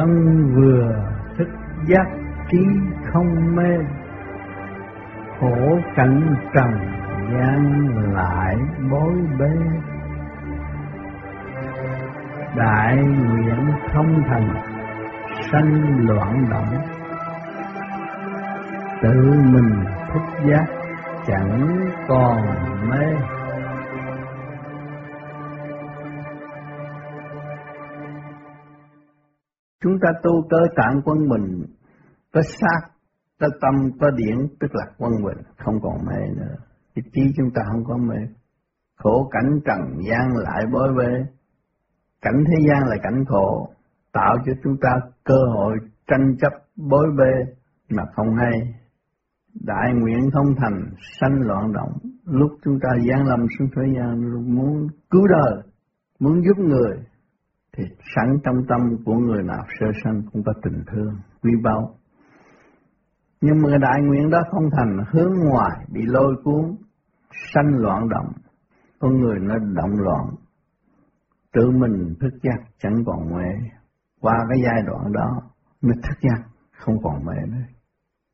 thân vừa thức giác trí không mê, khổ cảnh trần gian lại bối bê đại nguyện không thành, sanh loạn động, tự mình thức giác chẳng còn mê. Chúng ta tu cơ tạng quân bình có xác có tâm, có điển, tức là quân bình không còn mê nữa. Cái trí chúng ta không có mê. Khổ cảnh trần gian lại bối bê cảnh thế gian là cảnh khổ, tạo cho chúng ta cơ hội tranh chấp, bối bê mà không hay. Đại nguyện không thành, sanh loạn động. Lúc chúng ta giáng lâm xuống thế gian muốn cứu đời, muốn giúp người thì sẵn trong tâm của người nào sơ sanh cũng có tình thương, quý báu. Nhưng mà đại nguyện đó không thành hướng ngoài, bị lôi cuốn, sanh loạn động. Con người nó động loạn, tự mình thức giác chẳng còn mê. Qua cái giai đoạn đó, mới thức giác, không còn mê nữa.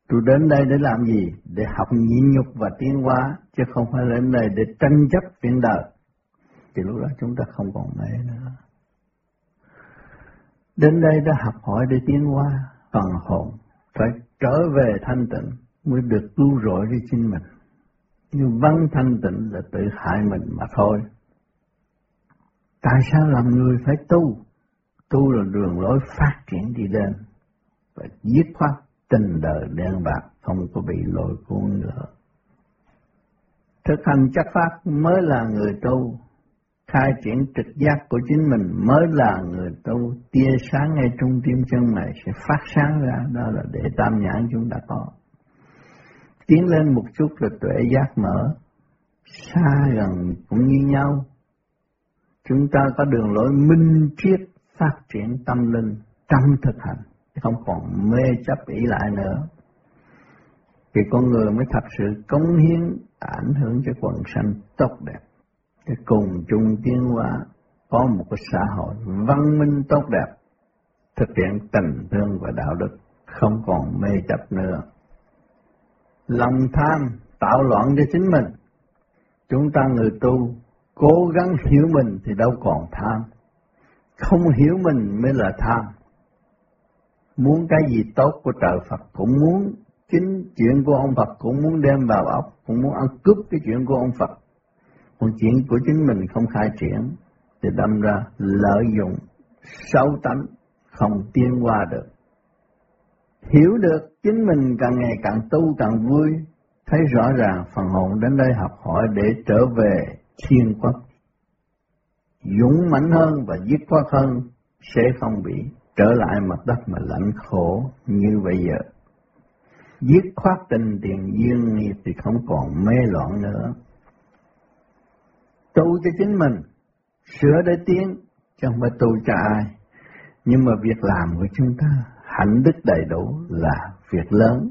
Tôi đến đây để làm gì? Để học nhịn nhục và tiến hóa, chứ không phải đến đây để tranh chấp chuyện đời. Thì lúc đó chúng ta không còn mê nữa đến đây đã học hỏi để tiến hóa phần hồn. Phải trở về thanh tịnh mới được cứu rỗi đi chính mình. Nhưng vắng thanh tịnh là tự hại mình mà thôi. Tại sao làm người phải tu? Tu là đường lối phát triển đi lên. Và dứt khoát tình đời đen bạc, không có bị lôi cuốn nữa. Thực hành chắc pháp mới là người tu khai triển trực giác của chính mình mới là người tu. Tia sáng ngay trung tim chân mày sẽ phát sáng ra, đó là để tam nhãn chúng ta có. Tiến lên một chút là tuệ giác mở. Xa gần cũng như nhau. Chúng ta có đường lối minh triết phát triển tâm linh trong thực hành. Không còn mê chấp ý lại nữa. Thì con người mới thật sự cống hiến, ảnh hưởng cho quần sanh tốt đẹp để cùng chung tiến hóa, có một cái xã hội văn minh tốt đẹp, thực hiện tình thương và đạo đức, không còn mê chấp nữa. Lòng tham tạo loạn cho chính mình. Chúng ta người tu cố gắng hiểu mình thì đâu còn tham. Không hiểu mình mới là tham. Muốn cái gì tốt của trời Phật cũng muốn, chính chuyện của ông Phật cũng muốn đem vào óc, cũng muốn ăn cướp cái chuyện của ông Phật cuộc chuyện của chính mình không khai triển thì đâm ra lợi dụng xấu tánh không tiến qua được hiểu được chính mình càng ngày càng tu càng vui, thấy rõ ràng phần hồn đến đây học hỏi để trở về thiên quốc dũng mãnh hơn và dứt khoát hơn sẽ không bị trở lại mặt đất mà lạnh khổ như bây giờ. Dứt khoát tình tiền duyên nghiệp thì không còn mê loạn nữa. Tu cho chính mình, sửa để tiến, chứ không phải tu cho ai. Nhưng mà việc làm của chúng ta, hạnh đức đầy đủ là việc lớn.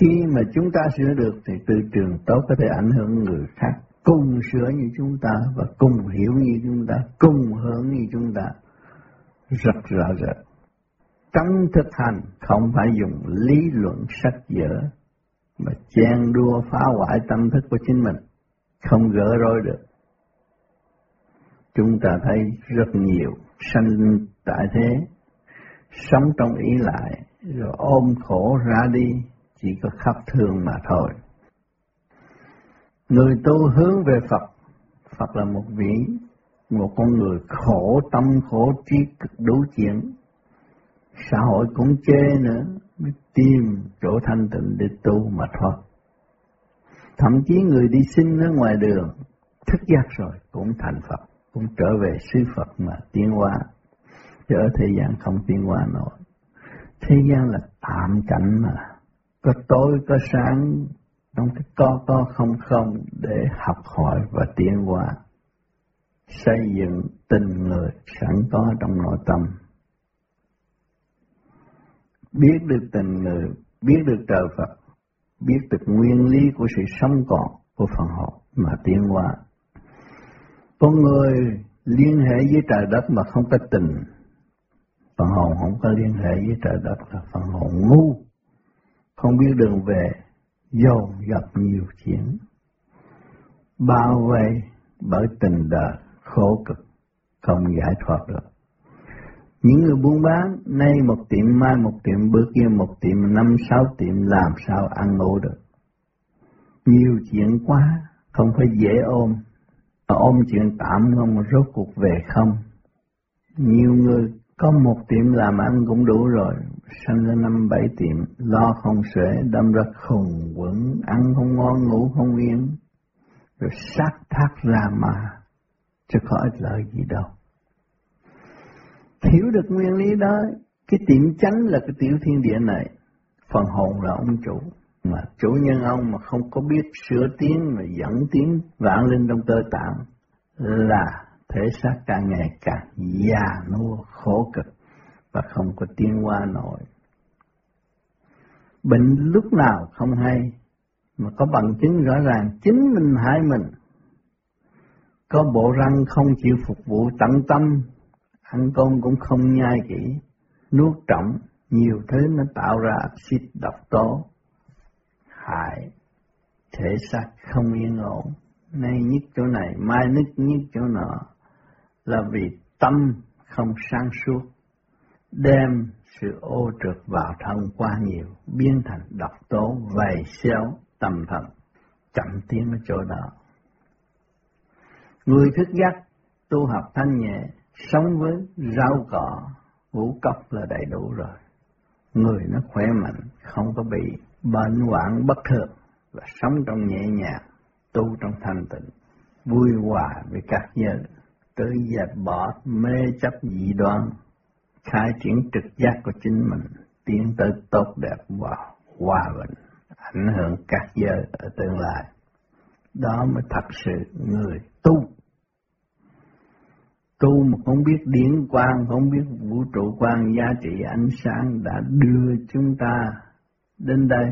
Khi mà chúng ta sửa được thì từ trường tốt có thể ảnh hưởng người khác cùng sửa như chúng ta và cùng hiểu như chúng ta, cùng hưởng như chúng ta rất rõ rệt. Trong thực hành không phải dùng lý luận sách vở mà chen đua phá hoại tâm thức của chính mình, không gỡ rối được. Chúng ta thấy rất nhiều sanh tại thế, sống trong ý lại, rồi ôm khổ ra đi, chỉ có khắp thương mà thôi. Người tu hướng về Phật, Phật là một vị một con người khổ tâm khổ trí cực đủ chuyện xã hội cũng chê nữa mới tìm chỗ thanh tịnh để tu mà thôi thậm chí người đi sinh ở ngoài đường thức giác rồi cũng thành Phật cũng trở về sư Phật mà tiến hóa. Chứ ở thế gian không tiến hóa nổi. Thế gian là tạm cảnh mà. Có tối có sáng trong cái có có không không để học hỏi và tiến hóa. Xây dựng tình người sẵn có trong nội tâm. Biết được tình người, biết được trời Phật, biết được nguyên lý của sự sống còn của phần hồn mà tiến hóa. Con người liên hệ với trời đất mà không có tình, phần hồn không có liên hệ với trời đất là phần hồn ngu. Không biết đường về dồn gặp nhiều chuyện bao vây bởi tình đời khổ cực không giải thoát được những người buôn bán, nay một tiệm, mai một tiệm, bữa kia một tiệm, năm sáu tiệm, làm sao ăn ngủ được? Nhiều chuyện quá, không phải dễ ôm. Mà ôm chuyện tạm không mà rốt cuộc về không? Nhiều người có một tiệm làm ăn cũng đủ rồi, sanh ra năm bảy tiệm, lo không xuể đâm ra khùng quẩn, ăn không ngon, ngủ không yên. Rồi sát thác ra mà, chứ có ích lợi gì đâu hiểu được nguyên lý đó cái tiệm chánh là cái tiểu thiên địa này phần hồn là ông chủ mà chủ nhân ông mà không có biết sửa tiếng mà dẫn tiếng vạn linh trong cơ tạng là thể xác càng ngày càng già nua khổ cực và không có tiến qua nổi. Bệnh lúc nào không hay mà có bằng chứng rõ ràng chính mình hại mình. Có bộ răng không chịu phục vụ tận tâm, ăn cơm cũng không nhai kỹ, nuốt trọng, nhiều thứ nó tạo ra axit độc tố, hại, thể xác không yên ổn, nay nhức chỗ này, mai nứt nhức chỗ nọ, là vì tâm không sáng suốt, đem sự ô trượt vào thân quá nhiều, biến thành độc tố vầy xéo tâm thần, chậm tiến ở chỗ đó. Người thức giác tu học thanh nhẹ, sống với rau cỏ, ngũ cốc là đầy đủ rồi. Người nó khỏe mạnh, không có bị bệnh hoạn bất thường và sống trong nhẹ nhàng, tu trong thanh tịnh, vui hòa với các giới, tới dẹp bỏ mê chấp dị đoan, khai triển trực giác của chính mình, tiến tới tốt đẹp và hòa bình, ảnh hưởng các giới ở tương lai. Đó mới thật sự người tu. Tu mà không biết điển quang, không biết vũ trụ quang, giá trị ánh sáng đã đưa chúng ta đến đây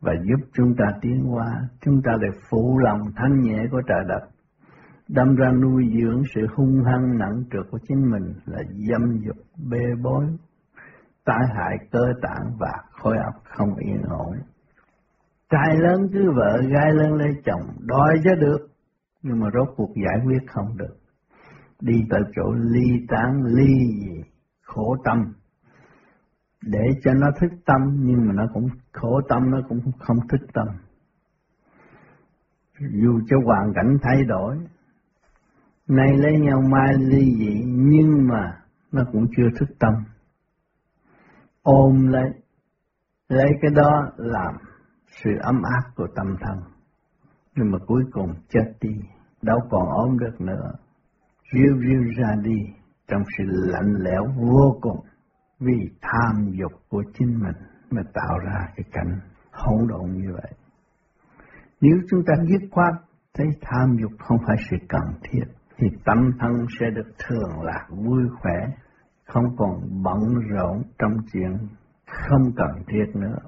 và giúp chúng ta tiến qua chúng ta lại phụ lòng thanh nhẹ của trời đất, đâm ra nuôi dưỡng sự hung hăng nặng trược của chính mình là dâm dục, bê bối, tai hại cơ tạng và khối óc không yên ổn. Trai lớn cứ vợ, gái lớn lấy chồng, đòi cho được, nhưng mà rốt cuộc giải quyết không được. Đi tới chỗ ly tán, ly gì, khổ tâm, để cho nó thức tâm nhưng mà nó cũng khổ tâm nó cũng không thức tâm. Dù cho hoàn cảnh thay đổi nay lấy nhau mai ly dị nhưng mà nó cũng chưa thức tâm. Ôm lấy lấy cái đó làm sự ấm áp của tâm thân. Nhưng mà cuối cùng chết đi đâu còn ôm được nữa riêu riêu ra đi trong sự lạnh lẽo vô cùng vì tham dục của chính mình mà tạo ra cái cảnh hỗn độn như vậy. Nếu chúng ta dứt khoát thấy tham dục không phải sự cần thiết, thì tâm thân sẽ được thường lạc vui khỏe, không còn bận rộn trong chuyện không cần thiết nữa.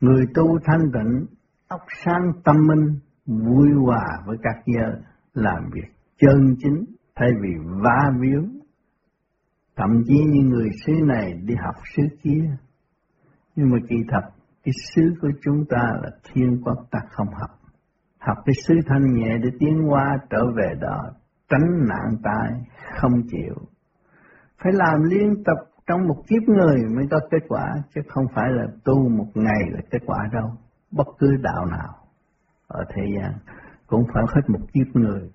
Người tu thanh tịnh, óc sáng tâm minh, vui hòa với các giới, làm việc chân chính thay vì va víu Thậm chí như người xứ này đi học xứ kia. Nhưng mà kỳ thật, cái xứ của chúng ta là thiên quốc ta không học. Học cái xứ thanh nhẹ để tiến qua trở về đó, tránh nạn tai, không chịu. Phải làm liên tục trong một kiếp người mới có kết quả, chứ không phải là tu một ngày là kết quả đâu. Bất cứ đạo nào ở thế gian cũng phải hết một kiếp người.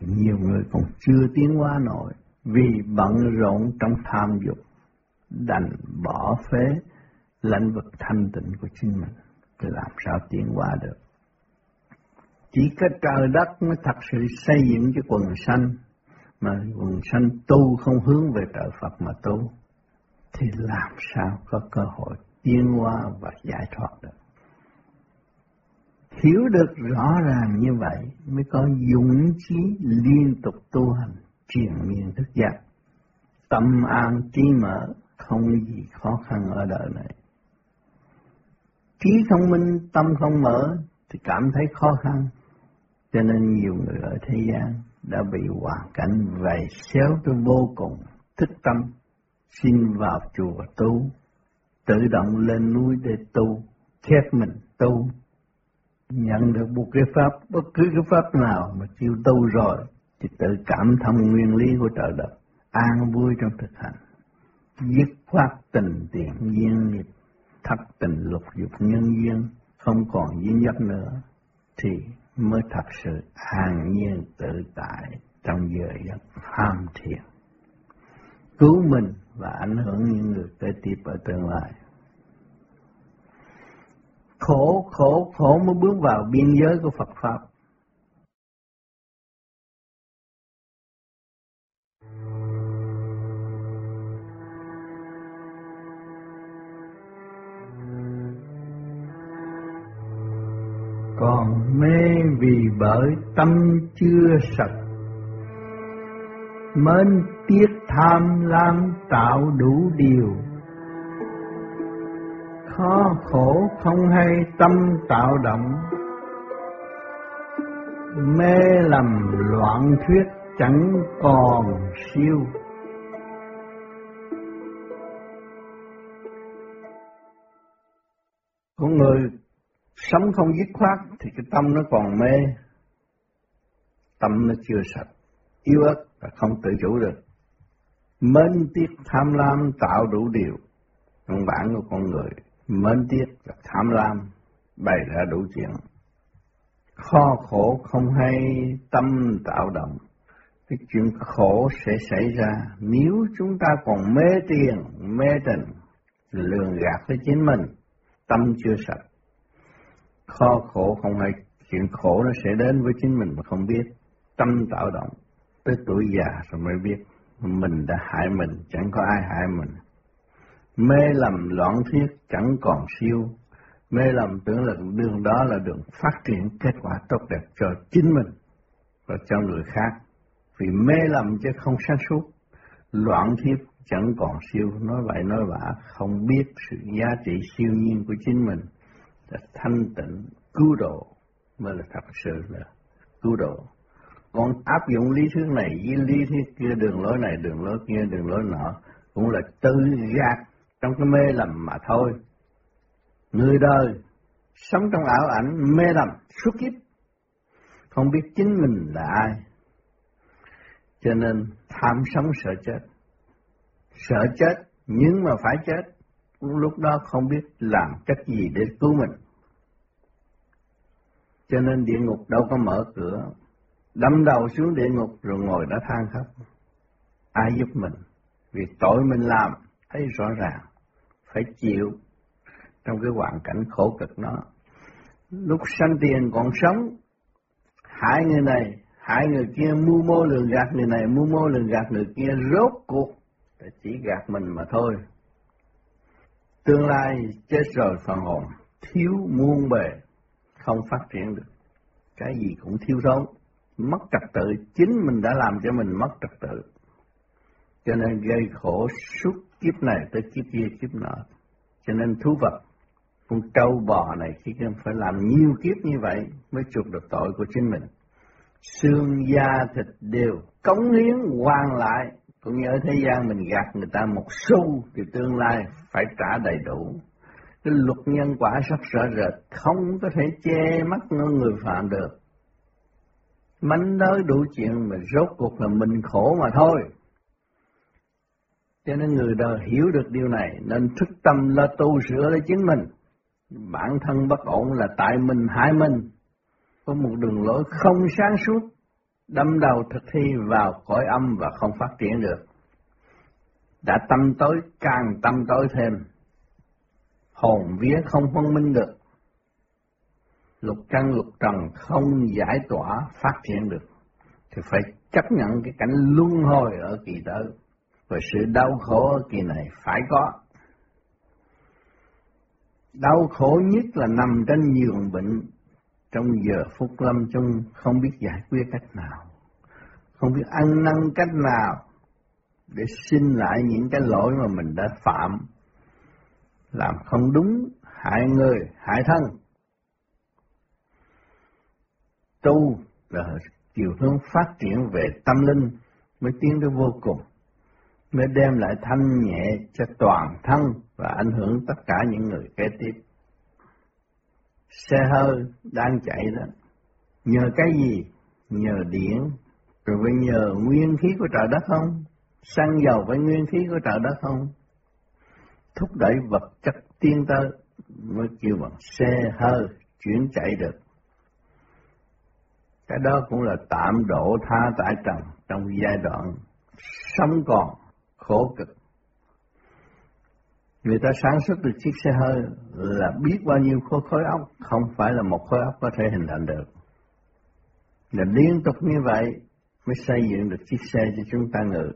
Nhiều người còn chưa tiến qua nổi vì bận rộn trong tham dục, đành bỏ phế lãnh vực thanh tịnh của chính mình thì làm sao tiến qua được chỉ có trời đất mới thật sự xây dựng cái quần sanh, mà quần sanh tu không hướng về trời Phật mà tu, thì làm sao có cơ hội tiến qua và giải thoát được hiểu được rõ ràng như vậy mới có dũng chí liên tục tu hành truyền miên thức giác. Tâm an trí mở, không gì khó khăn ở đời này. Trí thông minh, tâm không mở thì cảm thấy khó khăn. Cho nên nhiều người ở thế gian đã bị hoàn cảnh vầy xéo tôi vô cùng thức tâm xin vào chùa tu tự động lên núi để tu khép mình tu nhận được một cái pháp, bất cứ cái pháp nào mà chịu tu rồi, thì tự cảm thông nguyên lý của trời đất, an vui trong thực hành. Dứt khoát tình tiền duyên nghiệp, thất tình lục dục nhân duyên, không còn dính dấp nữa, thì mới thật sự an nhiên tự tại trong giờ giấc ham thiền. Cứu mình và ảnh hưởng những người kế tiếp ở tương lai khổ khổ khổ mới bước vào biên giới của Phật pháp. Còn mê vì bởi tâm chưa sạch, mến tiếc tham lam tạo đủ điều khó khổ không hay tâm tạo động. Mê lầm loạn thuyết chẳng còn siêu. Con người sống không dứt khoát thì cái tâm nó còn mê. Tâm nó chưa sạch, yếu ớt và không tự chủ được. Mến tiếc tham lam tạo đủ điều trong bản của con người mến tiếc và tham lam, bày ra đủ chuyện. Kho khổ không hay tâm tạo động. Cái chuyện khổ sẽ xảy ra nếu chúng ta còn mê tiền, mê tình, lường gạt với chính mình. Tâm chưa sạch. Kho khổ không hay chuyện khổ nó sẽ đến với chính mình mà không biết. Tâm tạo động. Tới tuổi già rồi mới biết mình đã hại mình, chẳng có ai hại mình mê lầm loạn thiết chẳng còn siêu. Mê lầm tưởng là đường đó là đường phát triển kết quả tốt đẹp cho chính mình và cho người khác. Vì mê lầm chứ không sáng suốt. Loạn thiết chẳng còn siêu. Nói vậy nói vả, không biết sự giá trị siêu nhiên của chính mình là thanh tịnh, cứu độ, mới là thật sự là cứu độ. Còn áp dụng lý thuyết này với lý thuyết kia, đường lối này, đường lối kia, đường lối nọ, cũng là tự gạt trong cái mê lầm mà thôi người đời sống trong ảo ảnh mê lầm suốt kiếp không biết chính mình là ai cho nên tham sống sợ chết sợ chết nhưng mà phải chết lúc đó không biết làm cách gì để cứu mình. Cho nên địa ngục đâu có mở cửa, đâm đầu xuống địa ngục rồi ngồi đã than khóc. Ai giúp mình? Vì tội mình làm, thấy rõ ràng, phải chịu trong cái hoàn cảnh khổ cực nó. Lúc sanh tiền còn sống, hại người này, hại người kia, mưu mô lường gạt người này, mưu mô lường gạt người kia, rốt cuộc chỉ gạt mình mà thôi. Tương lai chết rồi phần hồn thiếu muôn bề, không phát triển được. Cái gì cũng thiếu thốn, mất trật tự, chính mình đã làm cho mình mất trật tự. Cho nên gây khổ suốt kiếp này tới kiếp kia kiếp nọ. Cho nên thú vật, con trâu bò này khi phải làm nhiều kiếp như vậy mới chuộc được tội của chính mình. Xương da thịt đều cống hiến hoàn lại cũng như ở thế gian mình gạt người ta một xu thì tương lai phải trả đầy đủ. Cái luật nhân quả sắp rõ rệt, không có thể che mắt người phạm được. Mánh nói đủ chuyện mà rốt cuộc là mình khổ mà thôi. Cho nên người đời hiểu được điều này nên thức tâm là tu sửa lấy chính mình. Bản thân bất ổn là tại mình hại mình. Có một đường lối không sáng suốt đâm đầu thực thi vào cõi âm và không phát triển được. Đã tâm tối càng tâm tối thêm, hồn vía không phân minh được, lục căn lục trần không giải tỏa phát triển được, thì phải chấp nhận cái cảnh luân hồi ở kỳ tới, và sự đau khổ ở kỳ này phải có. Đau khổ nhất là nằm trên giường bệnh trong giờ phút lâm chung không biết giải quyết cách nào, không biết ăn năn cách nào để xin lại những cái lỗi mà mình đã phạm, làm không đúng, hại người, hại thân. Tu là chiều hướng phát triển về tâm linh mới tiến tới vô cùng, mới đem lại thanh nhẹ cho toàn thân và ảnh hưởng tất cả những người kế tiếp. Xe hơi đang chạy đó, nhờ cái gì? Nhờ điện, rồi phải nhờ nguyên khí của trời đất không? Xăng dầu với nguyên khí của trời đất không? Thúc đẩy vật chất tiên tới mới kêu bằng xe hơi chuyển chạy được. Cái đó cũng là tạm độ tha tại trần trong giai đoạn sống còn khổ cực. Người ta sản xuất được chiếc xe hơi là biết bao nhiêu khối, khối óc, không phải là một khối óc có thể hình thành được. Là liên tục như vậy mới xây dựng được chiếc xe cho chúng ta ngự.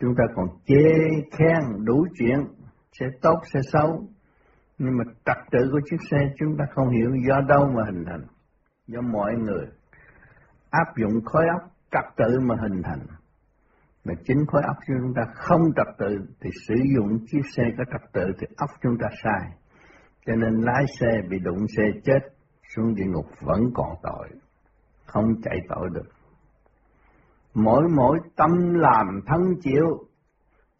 Chúng ta còn chê khen đủ chuyện, sẽ tốt sẽ xấu, nhưng mà trật tự của chiếc xe chúng ta không hiểu do đâu mà hình thành. Do mọi người áp dụng khối óc trật tự mà hình thành. Mà chính khối óc chúng ta không trật tự thì sử dụng chiếc xe có trật tự thì óc chúng ta sai. Cho nên lái xe bị đụng xe chết xuống địa ngục vẫn còn tội. Không chạy tội được. Mỗi mỗi tâm làm thân chịu,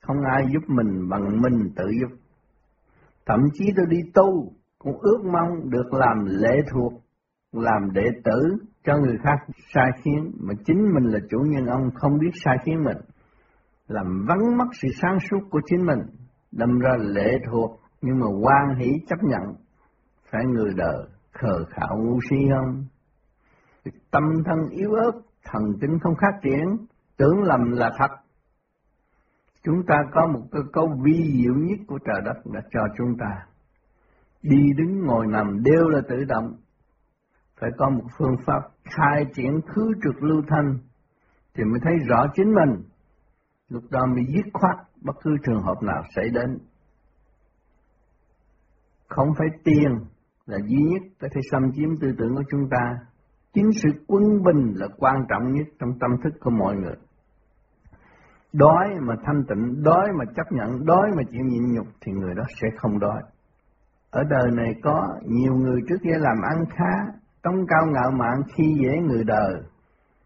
không ai giúp mình bằng mình tự giúp. Thậm chí tôi đi tu cũng ước mong được làm lệ thuộc, làm đệ tử cho người khác sai khiến, mà chính mình là chủ nhân ông không biết sai khiến mình, làm vắng mất sự sáng suốt của chính mình, đâm ra lệ thuộc, nhưng mà quan hỷ chấp nhận, phải người đời khờ khạo ngu si không? Tâm thân yếu ớt, thần tính không phát triển, tưởng lầm là thật. Chúng ta có một cơ câu vi diệu nhất của trời đất đã cho chúng ta. Đi đứng ngồi nằm đều là tự động, phải có một phương pháp khai triển khứ trực lưu thanh thì mới thấy rõ chính mình. Lúc đó mới dứt khoát bất cứ trường hợp nào xảy đến. Không phải tiền là duy nhất có thể xâm chiếm tư tưởng của chúng ta. Chính sự quân bình là quan trọng nhất trong tâm thức của mọi người. Đói mà thanh tịnh, đói mà chấp nhận, đói mà chịu nhịn nhục thì người đó sẽ không đói. Ở đời này có nhiều người trước kia làm ăn khá, tông cao ngạo mạn khi dễ người đời,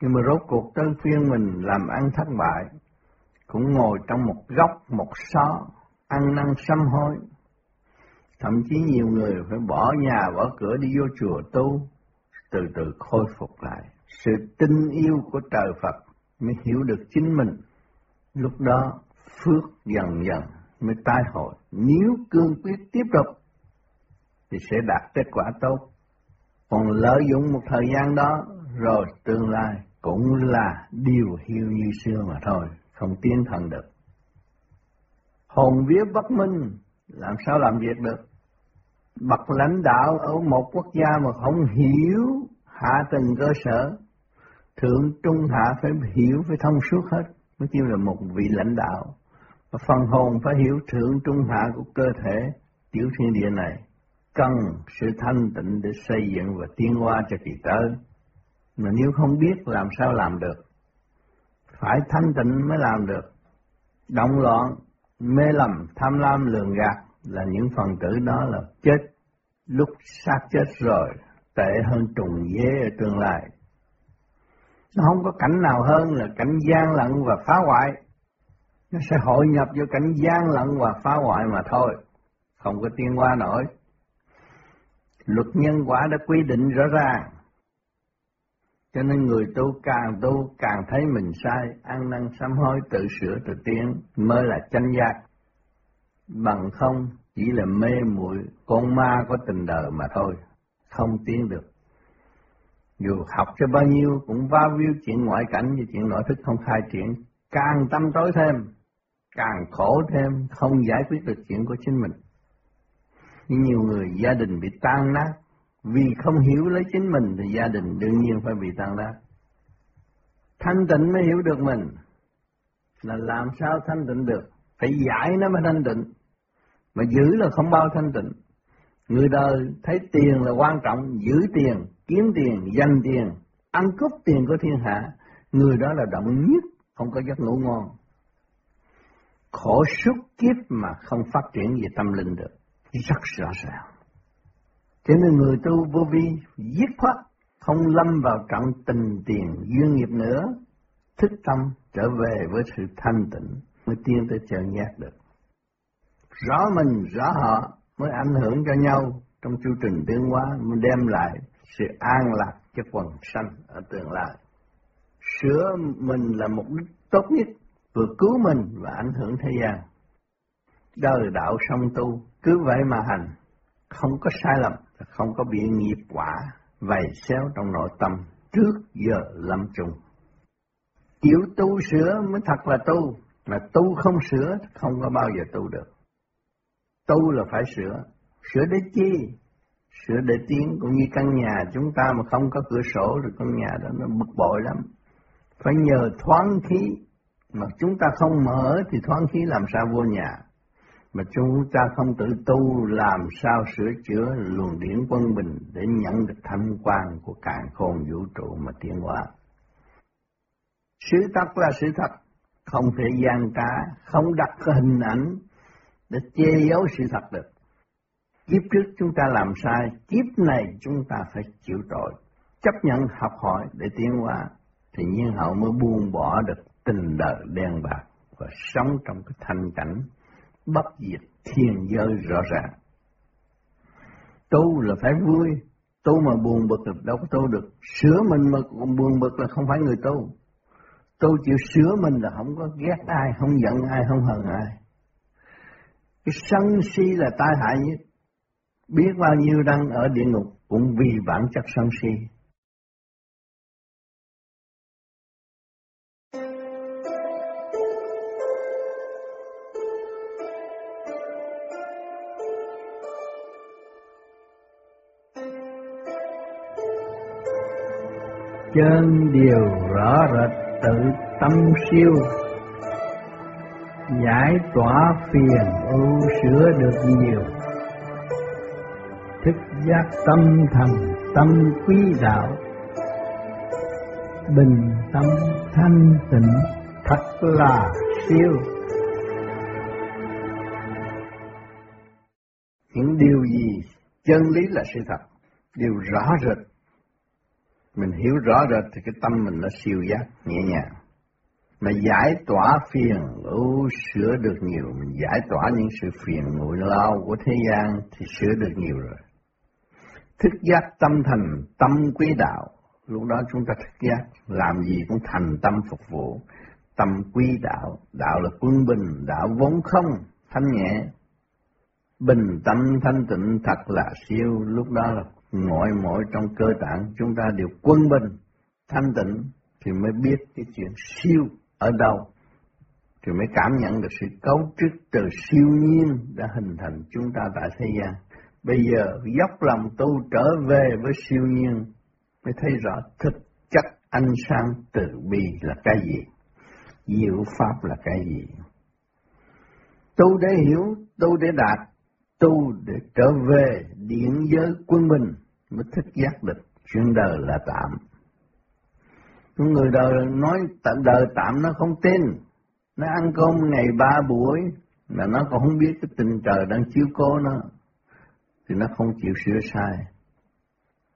nhưng mà rốt cuộc tới phiên mình làm ăn thất bại, cũng ngồi trong một góc, một xó, ăn năn sám hối. Thậm chí nhiều người phải bỏ nhà, bỏ cửa đi vô chùa tu, từ từ khôi phục lại. Sự tin yêu của trời Phật mới hiểu được chính mình. Lúc đó phước dần dần mới tai hội. Nếu cương quyết tiếp tục thì sẽ đạt kết quả tốt. Còn lợi dụng một thời gian đó rồi tương lai cũng là điều hiu như xưa mà thôi, không tiến thần được. Hồn vía bất minh làm sao làm việc được? Bậc lãnh đạo ở một quốc gia mà không hiểu hạ tầng cơ sở, thượng trung hạ phải hiểu phải thông suốt hết, mới kêu là một vị lãnh đạo. Và phần hồn phải hiểu thượng trung hạ của cơ thể tiểu thiên địa này cần sự thanh tịnh để xây dựng và tiến hóa cho kỳ tới. Mà nếu không biết làm sao làm được, phải thanh tịnh mới làm được. Động loạn, mê lầm, tham lam, lường gạt là những phần tử đó là chết lúc xác chết rồi, tệ hơn trùng dế ở tương lai. Nó không có cảnh nào hơn là cảnh gian lận và phá hoại. Nó sẽ hội nhập vô cảnh gian lận và phá hoại mà thôi, không có tiên qua nổi. Luật nhân quả đã quy định rõ ràng. Cho nên người tu càng tu càng thấy mình sai, ăn năn sám hối tự sửa tự tiến mới là chánh giác. Bằng không chỉ là mê muội con ma có tình đời mà thôi, không tiến được. Dù học cho bao nhiêu cũng va víu chuyện ngoại cảnh và chuyện nội thức không khai triển, càng tâm tối thêm, càng khổ thêm, không giải quyết được chuyện của chính mình nhiều người gia đình bị tan nát vì không hiểu lấy chính mình thì gia đình đương nhiên phải bị tan nát. Thanh tịnh mới hiểu được mình là làm sao thanh tịnh được, phải giải nó mới thanh tịnh, mà giữ là không bao thanh tịnh. Người đời thấy tiền là quan trọng, giữ tiền, kiếm tiền, danh tiền, ăn cướp tiền của thiên hạ, người đó là động nhất, không có giấc ngủ ngon. Khổ suốt kiếp mà không phát triển về tâm linh được rất rõ ràng. Cho nên người tu vô vi dứt khoát không lâm vào trận tình tiền duyên nghiệp nữa, thức tâm trở về với sự thanh tịnh mới tiến tới chờ giác được. Rõ mình, rõ họ mới ảnh hưởng cho nhau trong chu trình tiến hóa mới đem lại sự an lạc cho quần sanh ở tương lai. Sửa mình là mục đích tốt nhất vừa cứu mình và ảnh hưởng thế gian. Đời đạo song tu, cứ vậy mà hành, không có sai lầm, không có bị nghiệp quả, vầy xéo trong nội tâm trước giờ lâm trùng. Chịu tu sửa mới thật là tu, mà tu không sửa không có bao giờ tu được. Tu là phải sửa, sửa để chi? Sửa để tiến cũng như căn nhà chúng ta mà không có cửa sổ thì căn nhà đó nó bực bội lắm. Phải nhờ thoáng khí, mà chúng ta không mở thì thoáng khí làm sao vô nhà. Mà chúng ta không tự tu làm sao sửa chữa luồng điển quân bình để nhận được thanh quan của càn khôn vũ trụ mà tiến hóa. Sự thật là sự thật, không thể gian trá, không đặt hình ảnh để che giấu sự thật được. Kiếp trước chúng ta làm sai, kiếp này chúng ta phải chịu tội, chấp nhận học hỏi để tiến hóa, thì nhiên hậu mới buông bỏ được tình đời đen bạc và sống trong cái thanh cảnh bất diệt thiên giới rõ ràng. Tu là phải vui, tu mà buồn bực là đâu có tu được, sửa mình mà còn buồn bực là không phải người tu. Tu chịu sửa mình là không có ghét ai, không giận ai, không hờn ai. Cái sân si là tai hại nhất. Biết bao nhiêu đang ở địa ngục cũng vì bản chất sân si. Chân điều rõ rệt tự tâm siêu. Giải tỏa phiền ưu sửa được nhiều. Thức giác tâm thần, tâm quý đạo. Bình tâm thanh tịnh thật là siêu. Những điều gì chân lý là sự thật điều rõ rệt mình hiểu rõ rồi thì cái tâm mình nó siêu giác, nhẹ nhàng. Mà giải tỏa phiền ưu sửa được nhiều. Mình giải tỏa những sự phiền nguội lao của thế gian thì sửa được nhiều rồi. Thức giác tâm thành tâm quý đạo. Lúc đó chúng ta thức giác, làm gì cũng thành tâm phục vụ. Tâm quý đạo đạo là quân bình, đạo vốn không, thanh nhẹ. Bình tâm thanh tịnh thật là siêu. Lúc đó là mọi mọi trong cơ tạng chúng ta đều quân bình, thanh tịnh thì mới biết cái chuyện siêu ở đâu. Thì mới cảm nhận được sự cấu trúc từ siêu nhiên đã hình thành chúng ta tại thế gian. Bây giờ dốc lòng tu trở về với siêu nhiên mới thấy rõ thực chất ánh sáng từ bi là cái gì, diệu pháp là cái gì. Tu để hiểu, tu để đạt, tu để trở về điện giới quân bình mới thức giác được chuyện đời là tạm. Người đời nói tạm đời tạm nó không tin, nó ăn cơm ngày ba buổi là nó còn không biết cái tình trời đang chiếu cố nó thì nó không chịu sửa sai.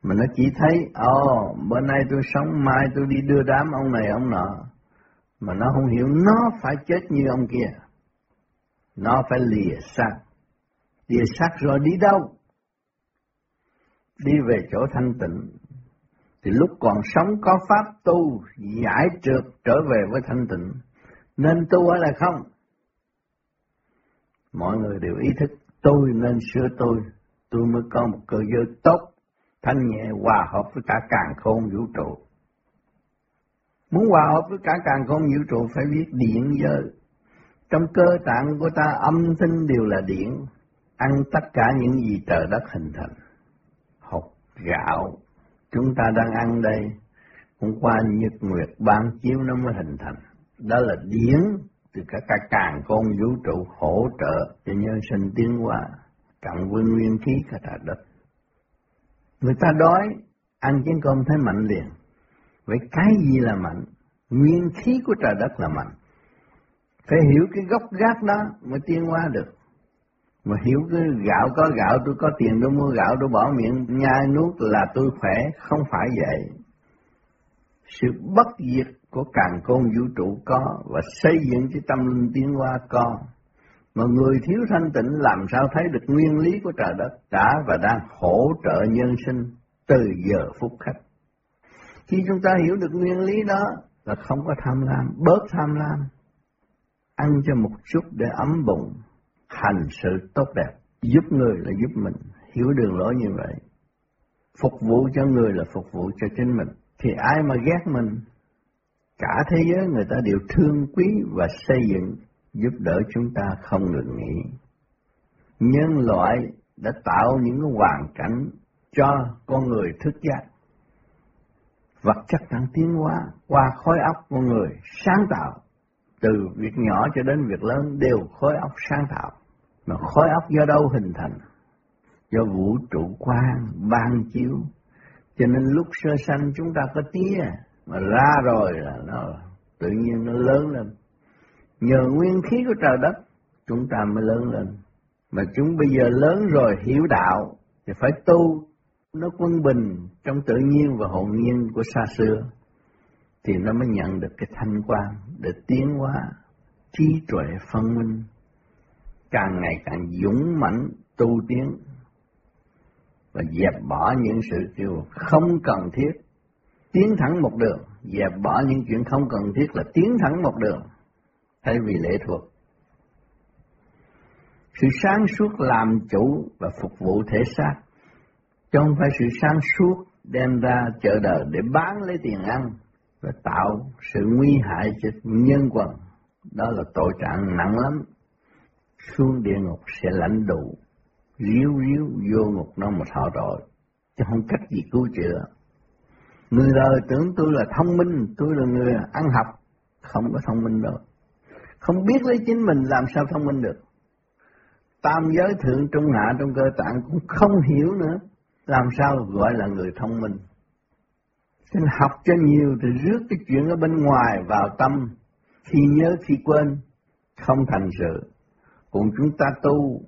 Mà nó chỉ thấy, ồ, oh, bữa nay tôi sống, mai tôi đi đưa đám ông này ông nọ. Mà nó không hiểu nó phải chết như ông kia. Nó phải lìa xác. Lìa xác rồi đi đâu? Đi về chỗ thanh tịnh, thì lúc còn sống có pháp tu giải trượt trở về với thanh tịnh, nên tu hay là không? Mọi người đều ý thức, tôi nên sửa tôi tôi mới có một cơ giới tốt, thanh nhẹ, hòa hợp với cả càng khôn vũ trụ. Muốn hòa hợp với cả càng khôn vũ trụ, phải biết điện giới. Trong cơ tạng của ta, âm thanh đều là điện, ăn tất cả những gì trời đất hình thành gạo. Chúng ta đang ăn đây. Hôm qua nhật nguyệt ban chiếu nó mới hình thành. Đó là điển từ cả cả càng con vũ trụ hỗ trợ cho nhân sinh tiến hóa. Cộng với nguyên khí cả trái đất. Người ta đói, ăn chén cơm thấy mạnh liền. Vậy cái gì là mạnh? Nguyên khí của trời đất là mạnh. Phải hiểu cái gốc gác đó mới tiến hóa được mà hiểu cái gạo có gạo, tôi có tiền tôi mua gạo, tôi bỏ miệng, nhai nuốt là tôi khỏe, không phải vậy. Sự bất diệt của càng côn vũ trụ có và xây dựng cái tâm linh tiến hóa có. Mà người thiếu thanh tịnh làm sao thấy được nguyên lý của trời đất đã và đang hỗ trợ nhân sinh từ giờ phút khách khi chúng ta hiểu được nguyên lý đó là không có tham lam, bớt tham lam, ăn cho một chút để ấm bụng hành sự tốt đẹp, giúp người là giúp mình, hiểu đường lối như vậy. Phục vụ cho người là phục vụ cho chính mình, thì ai mà ghét mình, cả thế giới người ta đều thương quý và xây dựng, giúp đỡ chúng ta không ngừng nghỉ. Nhân loại đã tạo những cái hoàn cảnh cho con người thức giác. Vật chất đang tiến hóa qua khối óc con người sáng tạo từ việc nhỏ cho đến việc lớn đều khối óc sáng tạo. Mà khối óc do đâu hình thành? Do vũ trụ quang ban chiếu. Cho nên lúc sơ sanh chúng ta có tía, mà ra rồi là nó tự nhiên nó lớn lên. Nhờ nguyên khí của trời đất, chúng ta mới lớn lên. Mà chúng bây giờ lớn rồi hiểu đạo, thì phải tu nó quân bình trong tự nhiên và hồn nhiên của xa xưa thì nó mới nhận được cái thanh quan để tiến hóa, trí tuệ phân minh, càng ngày càng dũng mãnh, tu tiến, và dẹp bỏ những sự kiểu không cần thiết, tiến thẳng một đường. Dẹp bỏ những chuyện không cần thiết là tiến thẳng một đường, thay vì lệ thuộc. Sự sáng suốt làm chủ và phục vụ thể xác, chứ không phải sự sáng suốt đem ra chợ đời để bán lấy tiền ăn và tạo sự nguy hại cho nhân quần. Đó là tội trạng nặng lắm. Xuống địa ngục sẽ lãnh đủ ríu ríu vô ngục nó một thọ rồi. Chứ không cách gì cứu chữa. Người đời tưởng tôi là thông minh, tôi là người ăn học. Không có thông minh đâu. Không biết lấy chính mình làm sao thông minh được. Tam giới thượng trung hạ trong cơ tạng cũng không hiểu nữa. Làm sao gọi là người thông minh? Xin học cho nhiều thì rước cái chuyện ở bên ngoài vào tâm khi nhớ khi quên không thành sự còn chúng ta tu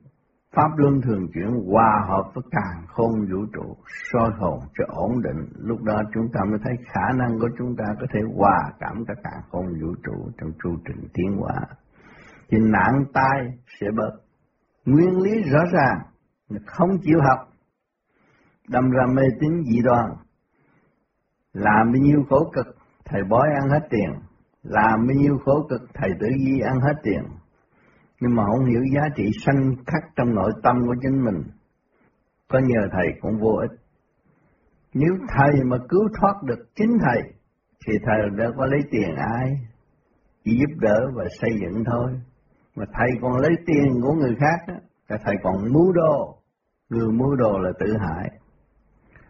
Pháp luân thường chuyển hòa hợp với càng khôn vũ trụ, soi hồn cho ổn định. Lúc đó chúng ta mới thấy khả năng của chúng ta có thể hòa cảm cả càng khôn vũ trụ trong chu trình tiến hóa. Thì nạn tai sẽ bớt. Nguyên lý rõ ràng, không chịu học, đâm ra mê tín dị đoan. Làm bao nhiêu khổ cực, thầy bói ăn hết tiền. Làm bao nhiêu khổ cực, thầy tử di ăn hết tiền nhưng mà không hiểu giá trị sanh khắc trong nội tâm của chính mình. Có nhờ thầy cũng vô ích. Nếu thầy mà cứu thoát được chính thầy, thì thầy đã có lấy tiền ai? Chỉ giúp đỡ và xây dựng thôi. Mà thầy còn lấy tiền của người khác, thì thầy còn mưu đồ. Người mưu đồ là tự hại.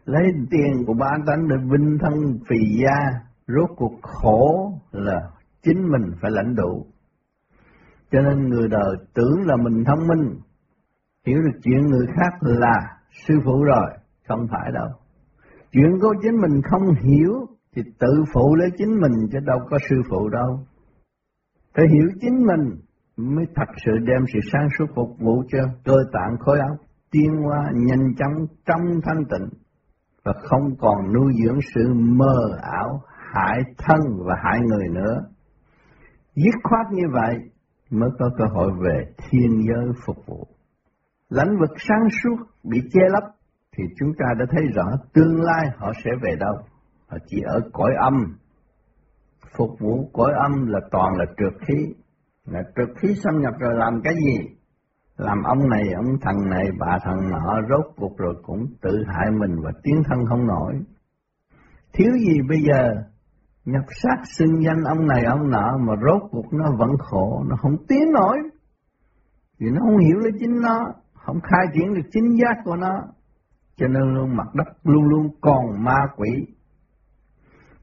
Lấy tiền của ba tánh để vinh thân phì gia, rốt cuộc khổ là chính mình phải lãnh đủ cho nên người đời tưởng là mình thông minh, hiểu được chuyện người khác là sư phụ rồi, không phải đâu. Chuyện của chính mình không hiểu thì tự phụ lấy chính mình chứ đâu có sư phụ đâu. Phải hiểu chính mình mới thật sự đem sự sáng suốt phục vụ cho cơ tạng khối óc tiến hóa nhanh chóng trong thanh tịnh và không còn nuôi dưỡng sự mơ ảo, hại thân và hại người nữa. Dứt khoát như vậy mới có cơ hội về thiên giới phục vụ. Lãnh vực sáng suốt bị che lấp thì chúng ta đã thấy rõ tương lai họ sẽ về đâu. Họ chỉ ở cõi âm. Phục vụ cõi âm là toàn là trượt khí. Là trượt khí xâm nhập rồi làm cái gì? Làm ông này, ông thằng này, bà thằng nọ rốt cuộc rồi cũng tự hại mình và tiến thân không nổi. Thiếu gì bây giờ nhập sát xưng danh ông này ông nọ mà rốt cuộc nó vẫn khổ, nó không tiến nổi. Vì nó không hiểu lấy chính nó, không khai triển được chính giác của nó. Cho nên luôn mặt đất luôn luôn còn ma quỷ.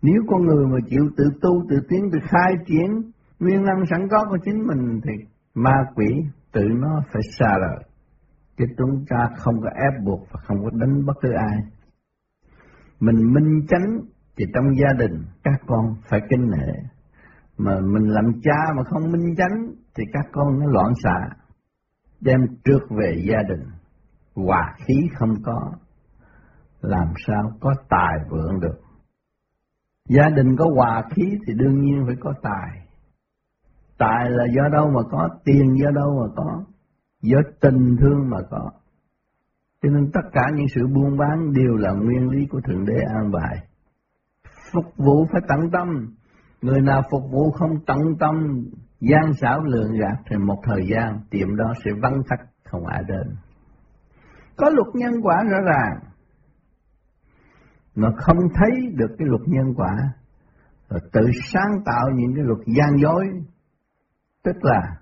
Nếu con người mà chịu tự tu, tự tiến, tự khai triển nguyên năng sẵn có của chính mình thì ma quỷ tự nó phải xa rời. Chứ chúng ta không có ép buộc và không có đánh bất cứ ai. Mình minh chánh thì trong gia đình các con phải kính nể mà mình làm cha mà không minh chánh thì các con nó loạn xạ đem trước về gia đình, hòa khí không có, làm sao có tài vượng được. Gia đình có hòa khí thì đương nhiên phải có tài. Tài là do đâu mà có, tiền do đâu mà có, do tình thương mà có. Cho nên tất cả những sự buôn bán đều là nguyên lý của Thượng Đế an bài. Phục vụ phải tận tâm, người nào phục vụ không tận tâm, gian xảo lường gạt thì một thời gian tiệm đó sẽ vắng khách không ai đến. Có luật nhân quả rõ ràng, mà không thấy được cái luật nhân quả, rồi tự sáng tạo những cái luật gian dối, tức là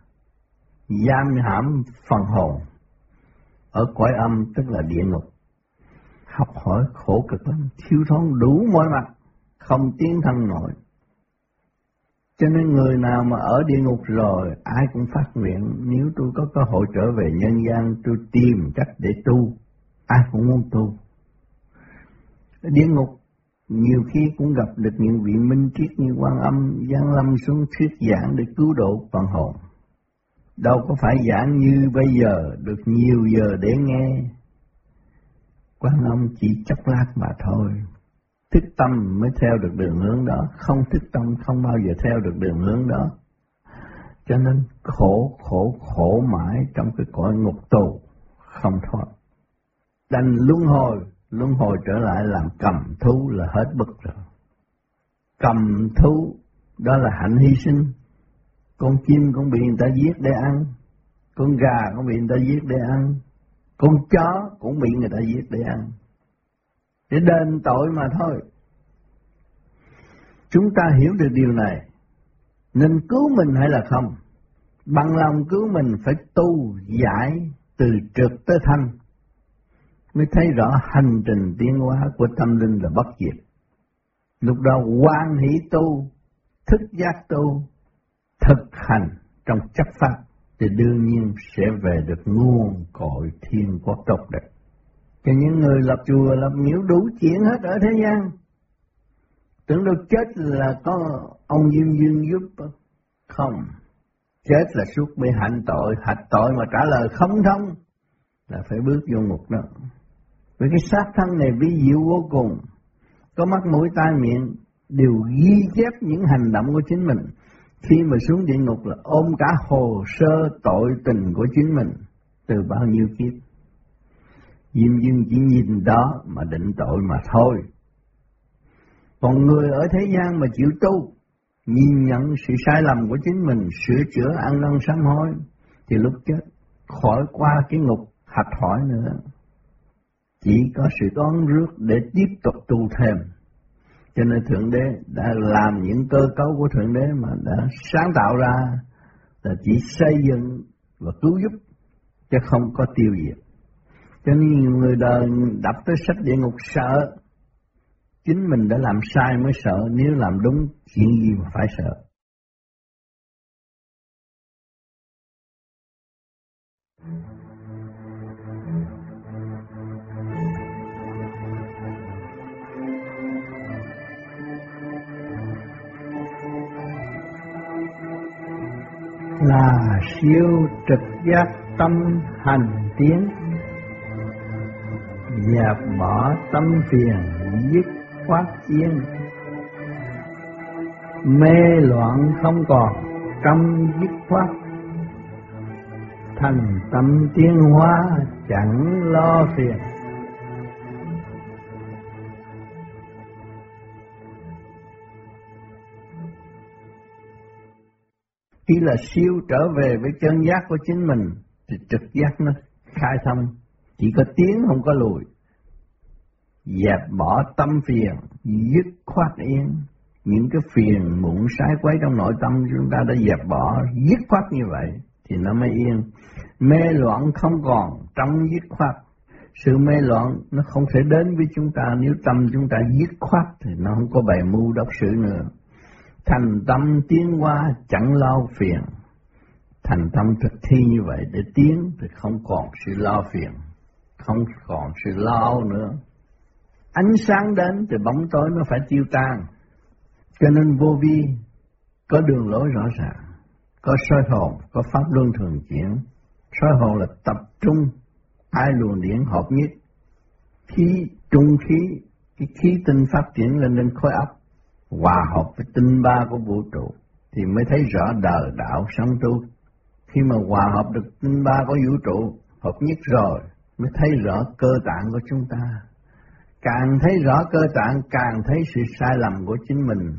giam hãm phần hồn ở cõi âm tức là địa ngục. Học hỏi khổ cực lắm, thiếu thốn đủ mọi mặt, không tiến thân nổi. Cho nên người nào mà ở địa ngục rồi, ai cũng phát nguyện, nếu tôi có cơ hội trở về nhân gian, tôi tìm cách để tu, ai cũng muốn tu. Địa ngục nhiều khi cũng gặp được những vị minh triết như quan âm, giáng lâm xuống thuyết giảng để cứu độ phần hồn. Đâu có phải giảng như bây giờ, được nhiều giờ để nghe. Quan âm chỉ chốc lát mà thôi. Thức tâm mới theo được đường hướng đó, không thức tâm không bao giờ theo được đường hướng đó. Cho nên khổ, khổ, khổ mãi trong cái cõi ngục tù, không thoát. Đành luân hồi, luân hồi trở lại làm cầm thú là hết bực rồi. Cầm thú, đó là hạnh hy sinh, con chim cũng bị người ta giết để ăn, con gà cũng bị người ta giết để ăn, con chó cũng bị người ta giết để ăn. Để đền tội mà thôi. Chúng ta hiểu được điều này, nên cứu mình hay là không? Bằng lòng cứu mình phải tu giải từ trực tới thanh, mới thấy rõ hành trình tiến hóa của tâm linh là bất diệt. Lúc đó quan hỷ tu, thức giác tu, thực hành trong chấp pháp thì đương nhiên sẽ về được nguồn cội thiên quốc độc đẹp. Cho những người lập chùa, lập miếu đủ chuyện hết ở thế gian. Tưởng đâu chết là có ông Diêm Dương giúp không. Chết là suốt bị hạnh tội, hạch tội mà trả lời không thông là phải bước vô ngục đó. Vì cái xác thân này vi diệu vô cùng. Có mắt mũi tai miệng đều ghi chép những hành động của chính mình khi mà xuống địa ngục là ôm cả hồ sơ tội tình của chính mình từ bao nhiêu kiếp. Diêm dương chỉ nhìn đó mà định tội mà thôi. Còn người ở thế gian mà chịu tu, nhìn nhận sự sai lầm của chính mình, sửa chữa ăn năn sám hối, thì lúc chết khỏi qua cái ngục hạch hỏi nữa. Chỉ có sự đón rước để tiếp tục tu thêm cho nên Thượng Đế đã làm những cơ cấu của Thượng Đế mà đã sáng tạo ra, là chỉ xây dựng và cứu giúp, chứ không có tiêu diệt. Cho nên nhiều người đời đọc tới sách địa ngục sợ chính mình đã làm sai mới sợ, nếu làm đúng chuyện gì mà phải sợ. Là siêu trực giác tâm hành tiến. Dẹp bỏ tâm phiền dứt khoát yên. Mê loạn không còn trong dứt khoát. Thành tâm tiến hóa chẳng lo phiền. Khi là siêu trở về với chân giác của chính mình thì trực giác nó khai thông, chỉ có tiến không có lùi. Dẹp bỏ tâm phiền, dứt khoát yên. Những cái phiền muộn sai quấy trong nội tâm chúng ta đã dẹp bỏ, dứt khoát như vậy thì nó mới yên. Mê loạn không còn trong dứt khoát. Sự mê loạn nó không thể đến với chúng ta nếu tâm chúng ta dứt khoát thì nó không có bày mưu đốc sự nữa. Thành tâm tiến qua chẳng lo phiền. Thành tâm thực thi như vậy để tiến thì không còn sự lo phiền, không còn sự lo âu nữa. Ánh sáng đến thì bóng tối nó phải tiêu tan. Cho nên vô vi có đường lối rõ ràng, có soi hồn, có pháp luân thường chuyển, soi hồn là tập trung hai luồng điển hợp nhất khí trung khí cái khí tinh phát triển lên lên khối óc hòa hợp với tinh ba của vũ trụ thì mới thấy rõ đời đạo sống tu. Khi mà hòa hợp được tinh ba của vũ trụ hợp nhất rồi mới thấy rõ cơ tạng của chúng ta. Càng thấy rõ cơ tạng càng thấy sự sai lầm của chính mình.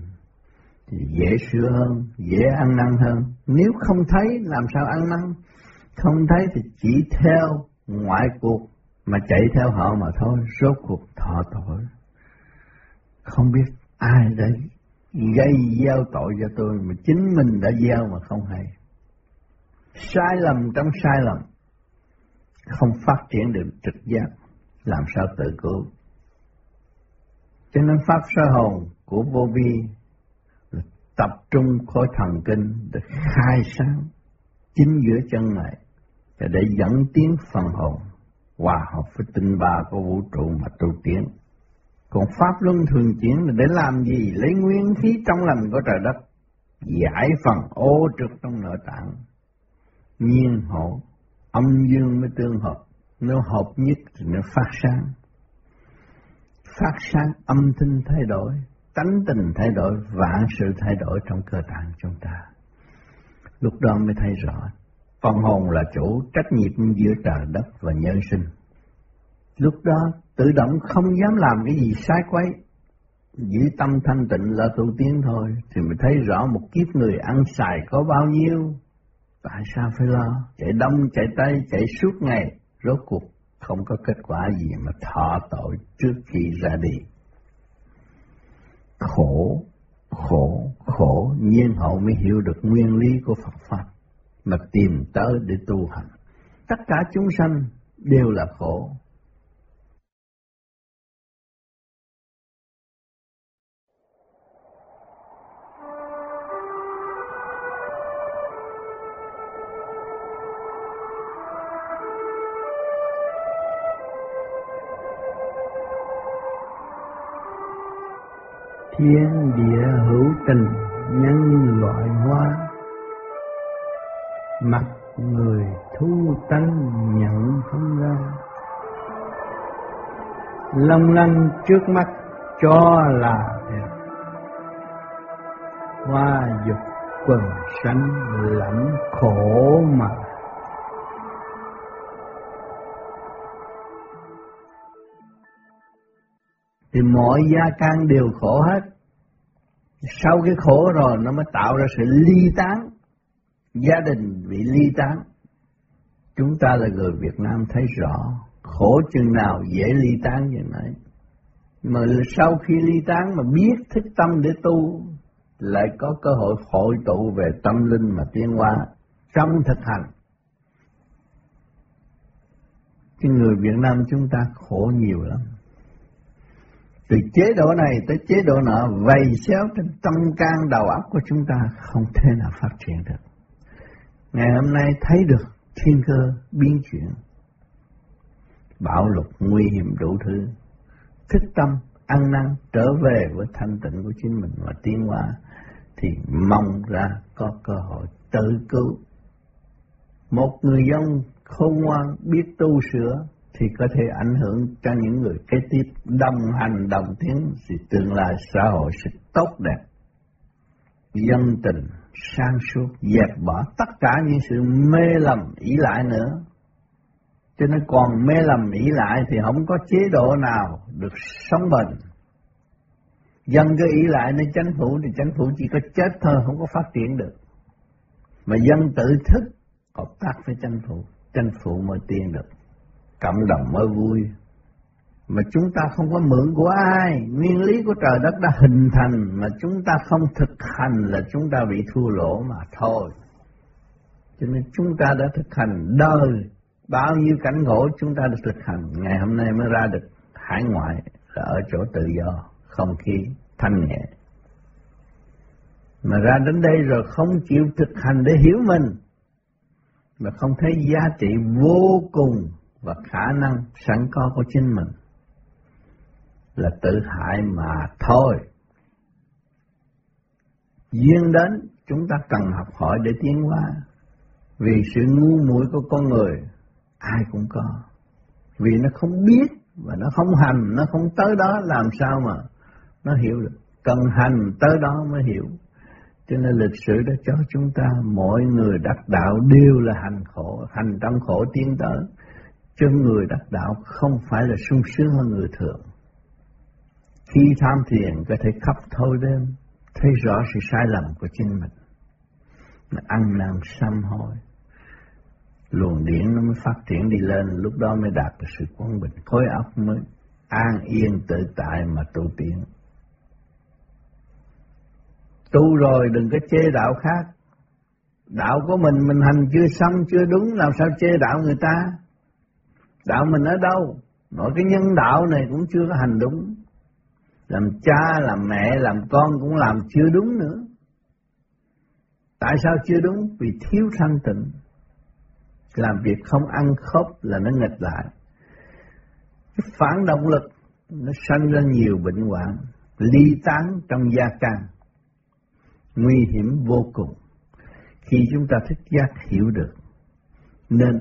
Thì dễ sửa hơn dễ ăn năn hơn. Nếu không thấy làm sao ăn năn? Không thấy thì chỉ theo ngoại cuộc mà chạy theo họ mà thôi, rốt cuộc thọ tội. Không biết ai đấy gây gieo tội cho tôi mà chính mình đã gieo mà không hay. Sai lầm trong sai lầm, không phát triển được trực giác, làm sao tự cứu. Cho nên pháp soi hồn của vô vi là tập trung khối thần kinh để khai sáng chính giữa chân này để dẫn tiến phần hồn hòa hợp với tinh ba của vũ trụ mà tu tiến. Còn pháp luân thường chuyển là để làm gì? Lấy nguyên khí trong lành của trời đất, giải phần ô trực trong nội tạng. Nhiên hộ, âm dương mới tương hợp, nếu hợp nhất thì nó phát sáng. Phát sáng âm thanh thay đổi, tánh tình thay đổi, vạn sự thay đổi trong cơ tạng chúng ta. Lúc đó mới thấy rõ Phần hồn là chủ trách nhiệm giữa trời đất và nhân sinh. Lúc đó tự động không dám làm cái gì sai quấy. Giữ tâm thanh tịnh là tu tiến thôi, thì mới thấy rõ một kiếp người ăn xài có bao nhiêu. Tại sao phải lo? Chạy đông, chạy tây, chạy suốt ngày, rốt cuộc không có kết quả gì mà thọ tội trước khi ra đi. Khổ, khổ, khổ, nhiên hậu mới hiểu được nguyên lý của Phật Pháp mà tìm tới để tu hành. Tất cả chúng sanh đều là khổ. Thiên địa hữu tình, nhân loại hoa. Mặt người thu tánh nhận không ra. Long lanh trước mắt cho là đẹp. Hoa dục quần sanh lẫn khổ mà. Thì mọi gia can đều khổ hết sau cái khổ rồi nó mới tạo ra sự ly tán. Gia đình bị ly tán. Chúng ta là người Việt Nam thấy rõ khổ chừng nào dễ ly tán như này. Mà sau khi ly tán mà biết thức tâm để tu, lại có cơ hội hội tụ về tâm linh mà tiến hóa, trong thực hành. Chứ người Việt Nam chúng ta khổ nhiều lắm từ chế độ này tới chế độ nọ vầy xéo trên tâm can đầu óc của chúng ta không thể nào phát triển được Ngày hôm nay thấy được thiên cơ biến chuyển, bạo lục nguy hiểm đủ thứ, thức tâm, ăn năn trở về với thanh tịnh của chính mình và tiến hóa, thì mong ra có cơ hội tự cứu. Một người dân khôn ngoan biết tu sửa thì có thể ảnh hưởng cho những người kế tiếp đồng hành, đồng tiến. Thì tương lai xã hội sẽ tốt đẹp. Dân tình sang suốt, dẹp bỏ tất cả những sự mê lầm ý lại nữa. Cho nên còn mê lầm ý lại thì không có chế độ nào được sống bền. Dân cứ ý lại nên chính phủ, thì chính phủ chỉ có chết thôi, không có phát triển được. Mà dân tự thức hợp tác với chính phủ chính phủ mới tiến được cộng đồng mới vui. Mà chúng ta không có mượn của ai. Nguyên lý của trời đất đã hình thành mà chúng ta không thực hành là chúng ta bị thua lỗ mà thôi. Cho nên chúng ta đã thực hành đời. Bao nhiêu cảnh ngộ chúng ta đã thực hành. Ngày hôm nay mới ra được hải ngoại là ở chỗ tự do, không khí, thanh nhẹ. Mà ra đến đây rồi không chịu thực hành để hiểu mình. Mà không thấy giá trị vô cùng và khả năng sẵn có của chính mình là tự hại mà thôi. Duyên đến chúng ta cần học hỏi để tiến hóa. Vì sự ngu muội của con người ai cũng có. Vì nó không biết và nó không hành, nó không tới đó làm sao mà nó hiểu được. Cần hành tới đó mới hiểu. Cho nên lịch sử đã cho chúng ta mọi người đắc đạo đều là hành khổ, hành trong khổ tiến tới. Cho người đắc đạo không phải là sung sướng hơn người thường. Khi tham thiền có thể khắp thâu đêm, thấy rõ sự sai lầm của chính mình. Nó ăn năn sám hối. Luồng điển nó mới phát triển đi lên, lúc đó mới đạt được sự quân bình. Khối óc mới an yên tự tại mà tu tiến. Tu rồi đừng có chê đạo khác. Đạo của mình mình hành chưa xong chưa đúng làm sao chê đạo người ta. Đạo mình ở đâu? Nội cái nhân đạo này cũng chưa có hành đúng. Làm cha, làm mẹ, làm con cũng làm chưa đúng nữa. Tại sao chưa đúng? Vì thiếu thanh tịnh. Làm việc không ăn khớp là nó nghịch lại. Cái phản động lực nó sanh ra nhiều bệnh hoạn, ly tán trong gia can nguy hiểm vô cùng khi chúng ta thích giác hiểu được. Nên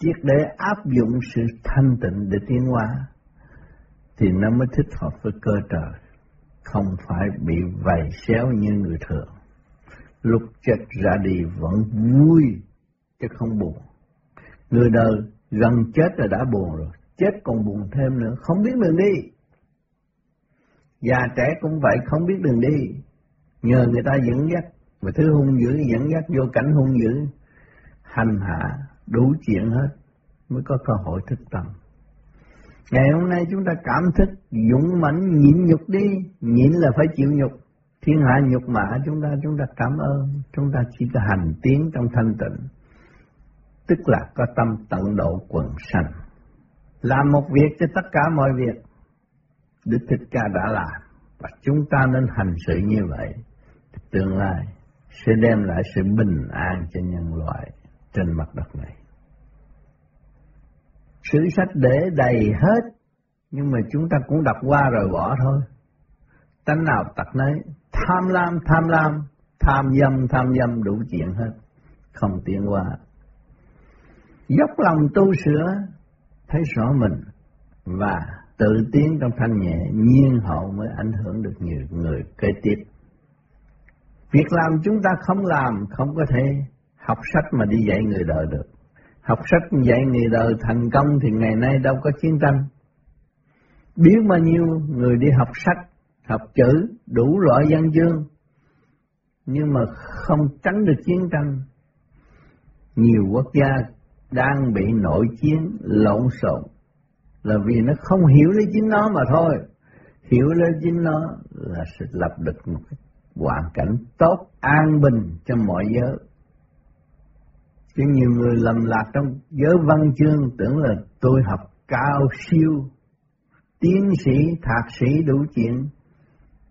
triệt để áp dụng sự thanh tịnh để tiến hóa thì nó mới thích hợp với cơ trời, không phải bị vầy xéo như người thường. Lúc chết ra đi vẫn vui chứ không buồn. Người đời gần chết là đã buồn rồi, chết còn buồn thêm nữa, không biết đường đi. Già trẻ cũng vậy, không biết đường đi, nhờ người ta dẫn dắt và thứ hung dữ dẫn dắt vô cảnh hung dữ hành hạ đủ chuyện hết mới có cơ hội thức tâm. Ngày hôm nay chúng ta cảm thức dũng mãnh, nhịn nhục đi. Nhịn là phải chịu nhục. Thiên hạ nhục mạ chúng ta chúng ta cảm ơn. Chúng ta chỉ có hành tiến trong thanh tịnh. Tức là có tâm tận độ quần sanh. Làm một việc cho tất cả mọi việc. Đức Thích Ca đã làm. Và chúng ta nên hành sự như vậy. Tương lai sẽ đem lại sự bình an cho nhân loại trên mặt đất này. Sử sách để đầy hết, nhưng mà chúng ta cũng đọc qua rồi bỏ thôi. Tánh nào tật nấy, tham lam, tham lam, tham dâm, tham dâm đủ chuyện hết, không tiến qua. Dốc lòng tu sửa, thấy rõ mình và tự tiến trong thanh nhẹ, nhiên hậu mới ảnh hưởng được nhiều người kế tiếp. Việc làm chúng ta không làm, không có thể học sách mà đi dạy người đời được. Học sách dạy người đời thành công thì ngày nay đâu có chiến tranh. Biết bao nhiêu người đi học sách, học chữ, đủ loại văn chương, nhưng mà không tránh được chiến tranh. Nhiều quốc gia đang bị nội chiến lộn xộn là vì nó không hiểu lấy chính nó mà thôi. Hiểu lấy chính nó là sẽ lập được một hoàn cảnh tốt, an bình cho mọi giới. Chứ nhiều người lầm lạc trong giới văn chương tưởng là tôi học cao siêu, tiến sĩ, thạc sĩ đủ chuyện,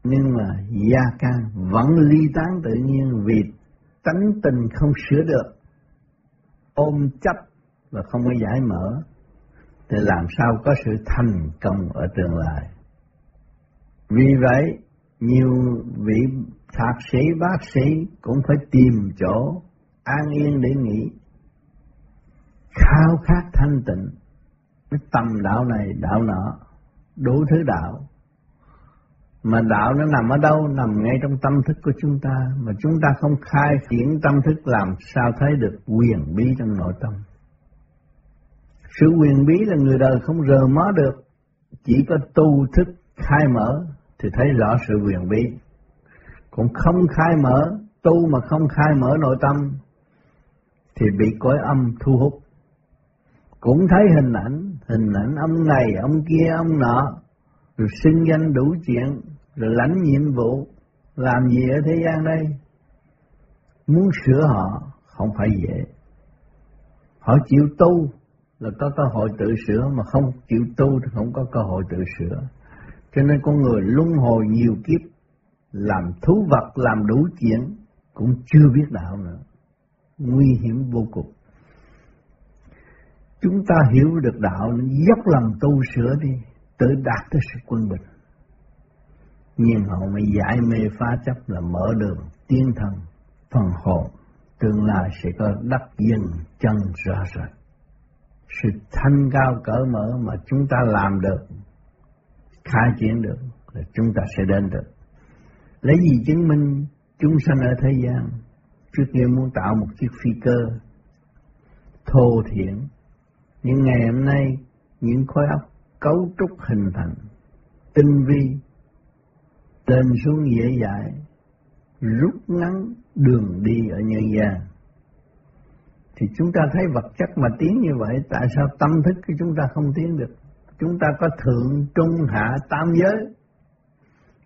nhưng mà gia can vẫn ly tán tự nhiên vì tánh tình không sửa được, ôm chấp và không có giải mở, thì làm sao có sự thành công ở tương lai. Vì vậy, nhiều vị thạc sĩ bác sĩ cũng phải tìm chỗ an yên để nghỉ. Khao khát thanh tịnh cái tâm đạo này đạo nọ đủ thứ đạo. Mà đạo nó nằm ở đâu? Nằm ngay trong tâm thức của chúng ta. Mà chúng ta không khai triển tâm thức làm sao thấy được quyền bí trong nội tâm. Sự quyền bí là người đời không rờ mó được. Chỉ có tu thức khai mở thì thấy rõ sự quyền bí. Cũng không khai mở, tu mà không khai mở nội tâm thì bị cõi âm thu hút. Cũng thấy hình ảnh, hình ảnh ông này, ông kia, ông nọ, rồi xưng danh đủ chuyện, rồi lãnh nhiệm vụ, làm gì ở thế gian đây? Muốn sửa họ không phải dễ. Họ chịu tu là có cơ hội tự sửa, mà không chịu tu thì không có cơ hội tự sửa. Cho nên con người luân hồi nhiều kiếp làm thú vật, làm đủ chuyện, cũng chưa biết đạo nữa. Nguy hiểm vô cùng. Chúng ta hiểu được đạo, dốc lòng tu sửa đi, tự đạt tới sự quân bình. Nhưng hậu mới giải mê phá chấp là mở đường, tiên thần, phần hồn, tương lai sẽ có đắc dừng chân rõ rệt. Sự thanh cao cỡ mở mà chúng ta làm được, khai triển được, là chúng ta sẽ đến được. Lấy gì chứng minh chúng sanh ở thế gian, trước kia muốn tạo một chiếc phi cơ thô thiển, nhưng ngày hôm nay những khối óc cấu trúc hình thành tinh vi lên xuống dễ dãi rút ngắn đường đi ở nhân gian. Thì chúng ta thấy vật chất mà tiến như vậy tại sao tâm thức của chúng ta không tiến được? Chúng ta có thượng trung hạ tam giới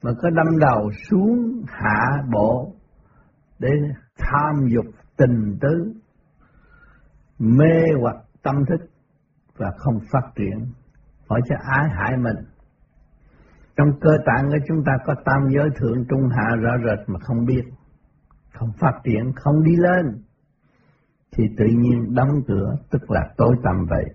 mà có đâm đầu xuống hạ bộ để tham dục tình tứ, mê hoặc tâm thức và không phát triển. Hỏi cho ái hại mình. Trong cơ tạng của chúng ta có tam giới thượng, trung hạ, rõ rệt mà không biết, không phát triển, không đi lên, thì tự nhiên đóng cửa, tức là tối tăm vậy.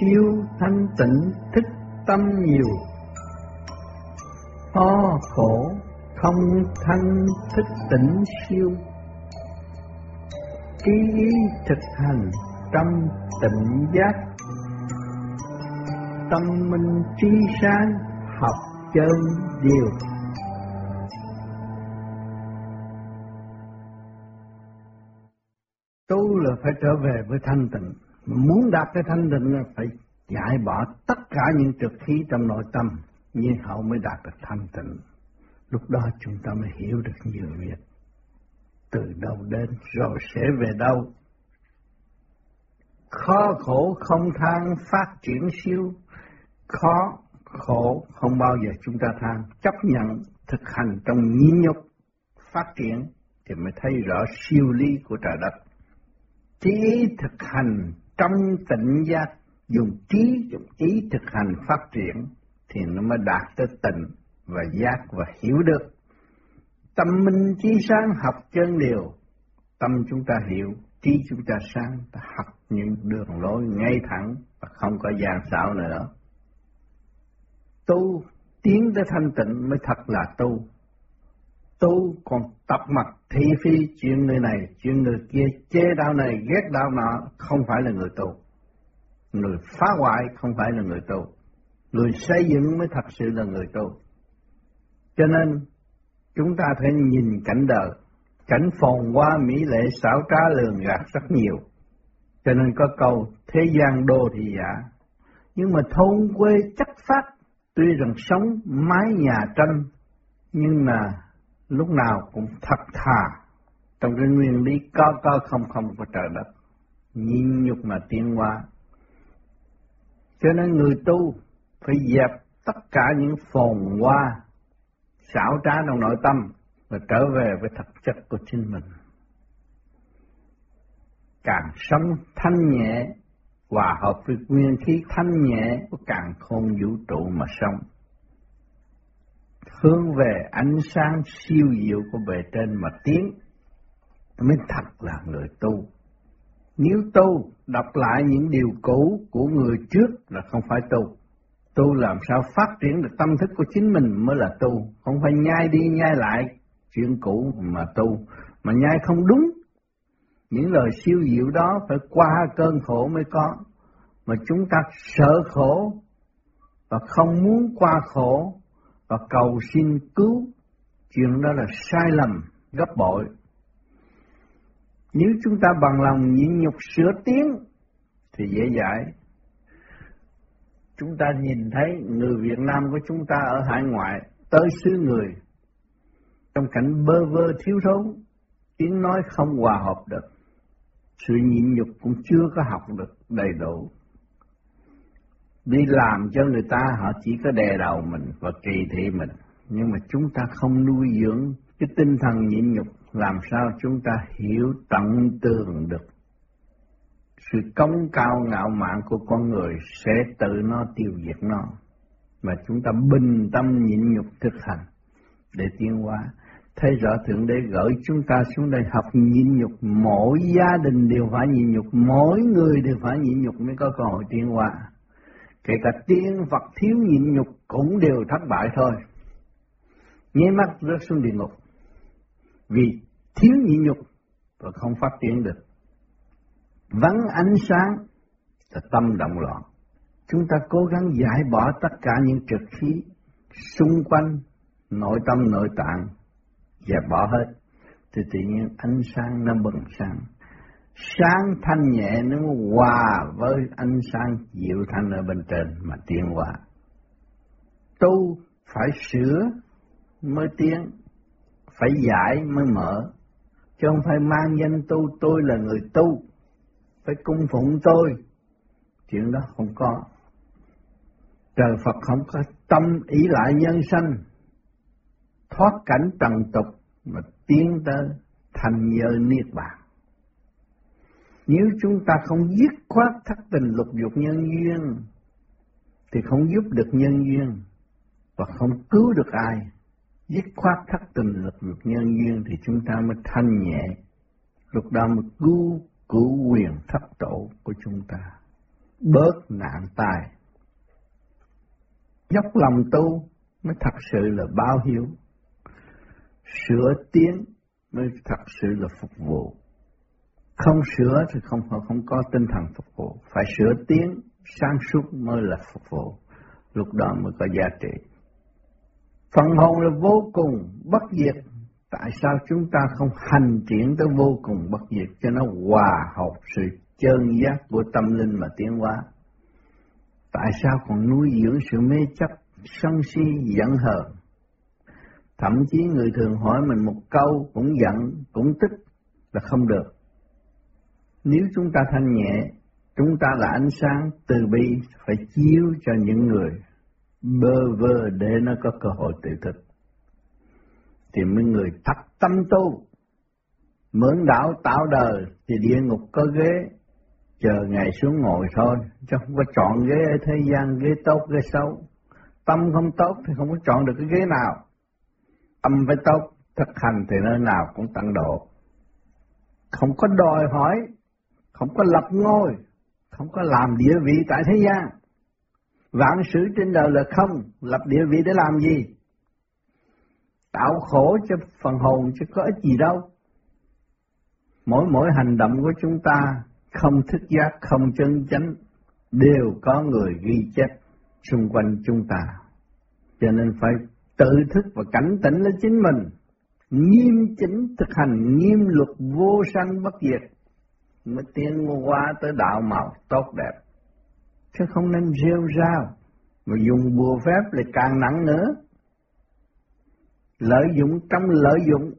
Siêu thanh tịnh, thích tâm nhiều. Ho khổ, không thanh, thích tỉnh siêu. Ký ý thực hành trong tịnh giác. Tâm minh trí sáng, học chân điều. Tu là phải trở về với thanh tịnh. Muốn đạt cái thanh định là phải giải bỏ tất cả những trực khí trong nội tâm, như hậu mới đạt được thanh tịnh. Lúc đó chúng ta mới hiểu được nhiều việc. Từ đâu đến rồi sẽ về đâu. Khó khổ không than phát triển siêu. Khó khổ không bao giờ chúng ta than. Chấp nhận thực hành trong nhịn nhục phát triển thì mới thấy rõ siêu lý của trời đất. Trí thực hành trong tịnh giác, dùng trí dùng ý thực hành phát triển thì nó mới đạt tới tịnh và giác và hiểu được. Tâm minh trí sáng học chân điều, tâm chúng ta hiểu, trí chúng ta sáng, ta học những đường lối ngay thẳng và không có gian xảo nữa. Tu, tiến tới thanh tịnh mới thật là tu tu còn tập mặt thị phi chuyện người này, chuyện người kia, chê đạo này, ghét đạo nọ, không phải là người tu. Người phá hoại không phải là người tu. Người xây dựng mới thật sự là người tu. Cho nên, chúng ta phải nhìn cảnh đời, cảnh phồn hoa mỹ lệ xảo trá lường gạt rất nhiều. Cho nên có câu, thế gian đô thì giả. Nhưng mà thôn quê chắc phát, tuy rằng sống mái nhà tranh, nhưng mà lúc nào cũng thật thà. Trong cái nguyên lý có có không không của trời đất, nhịn nhục mà tiến hóa. Cho nên người tu phải dẹp tất cả những phồn hoa, xảo trá trong nội tâm và trở về với thực chất của chính mình. Càng sống thanh nhẹ, hòa hợp với nguyên khí thanh nhẹ của càng khôn vũ trụ mà sống hướng về ánh sáng siêu diệu của bề trên mà tiến mới thật là người tu. Nếu tu, đọc lại những điều cũ của người trước là không phải tu. Tu làm sao phát triển được tâm thức của chính mình mới là tu, không phải nhai đi nhai lại chuyện cũ mà tu, mà nhai không đúng. Những lời siêu diệu đó phải qua cơn khổ mới có, mà chúng ta sợ khổ và không muốn qua khổ và cầu xin cứu, chuyện đó là sai lầm gấp bội. Nếu chúng ta bằng lòng nhịn nhục sửa tiếng thì dễ dãi. Chúng ta nhìn thấy người Việt Nam của chúng ta ở hải ngoại tới xứ người trong cảnh bơ vơ thiếu thốn, tiếng nói không hòa hợp được, sự nhịn nhục cũng chưa có học được đầy đủ đi làm cho người ta họ chỉ có đè đầu mình và kỳ thị mình. Nhưng mà chúng ta không nuôi dưỡng cái tinh thần nhịn nhục làm sao chúng ta hiểu tận tường được. Sự công cao ngạo mạn của con người sẽ tự nó tiêu diệt nó. Mà chúng ta bình tâm nhịn nhục thực hành. Để tiến hóa thấy rõ Thượng Đế gửi chúng ta xuống đây học nhịn nhục, mỗi gia đình đều phải nhịn nhục, mỗi người đều phải nhịn nhục mới có cơ hội tiến hóa. Kể cả tiên vật thiếu nhịn nhục cũng đều thất bại thôi. Nháy mắt rớt xuống địa ngục. Vì thiếu nhịn nhục và không phát triển được. Vắng ánh sáng là tâm động loạn. Chúng ta cố gắng giải bỏ tất cả những trực khí xung quanh nội tâm, nội tạng và bỏ hết thì tự nhiên ánh sáng nó bừng sáng sáng thanh nhẹ nó hòa với ánh sáng dịu thanh ở bên trên mà tiến hóa. Tu phải sửa mới tiến, phải giải mới mở. Chứ không phải mang danh tu, tôi là người tu, phải cung phụng tôi. Chuyện đó không có. Trời Phật không có tâm ý lại nhân sanh, thoát cảnh trần tục mà tiến tới thành giới niết bàn. Nếu chúng ta không dứt khoát thất tình lục dục nhân duyên thì không giúp được nhân duyên và không cứu được ai. Dứt khoát thất tình lục dục nhân duyên thì chúng ta mới thanh nhẹ, lúc đó mới cứu cứu quyền thất tổ của chúng ta, bớt nạn tai. Dốc lòng tu mới thật sự là bao hiếu sửa tiến mới thật sự là phục vụ. Không sửa thì không không có tinh thần phục vụ, phải sửa tiếng sáng suốt mới là phục vụ, lúc đó mới có giá trị. Phần hồn là vô cùng bất diệt, tại sao chúng ta không hành triển tới vô cùng bất diệt cho nó hòa hợp sự chân giác của tâm linh mà tiến hóa? Tại sao còn nuôi dưỡng sự mê chấp, sân si, giận hờn? Thậm chí người thường hỏi mình một câu cũng giận, cũng tức là không được. Nếu chúng ta thanh nhẹ, chúng ta là ánh sáng từ bi phải chiếu cho những người bơ vơ để nó có cơ hội tự thực. Thì mấy người thật tâm tu, mượn đạo tạo đời thì địa ngục có ghế, chờ ngày xuống ngồi thôi, chứ không có chọn ghế ở thế gian, ghế tốt, ghế xấu. Tâm không tốt thì không có chọn được cái ghế nào tâm phải tốt, thực hành thì nơi nào cũng tăng độ. Không có đòi hỏi, không có lập ngôi, không có làm địa vị tại thế gian. Vạn sự trên đời là không, lập địa vị để làm gì? Tạo khổ cho phần hồn chứ có ích gì đâu. Mỗi mỗi hành động của chúng ta không thức giác, không chân chánh, đều có người ghi chép xung quanh chúng ta. Cho nên phải tự thức và cảnh tỉnh lên chính mình, nghiêm chỉnh thực hành nghiêm luật vô sanh bất diệt, mới tiến qua tới đạo màu tốt đẹp. Chứ không nên rêu rao, mà dùng bùa phép lại càng nặng nữa. Lợi dụng trong lợi dụng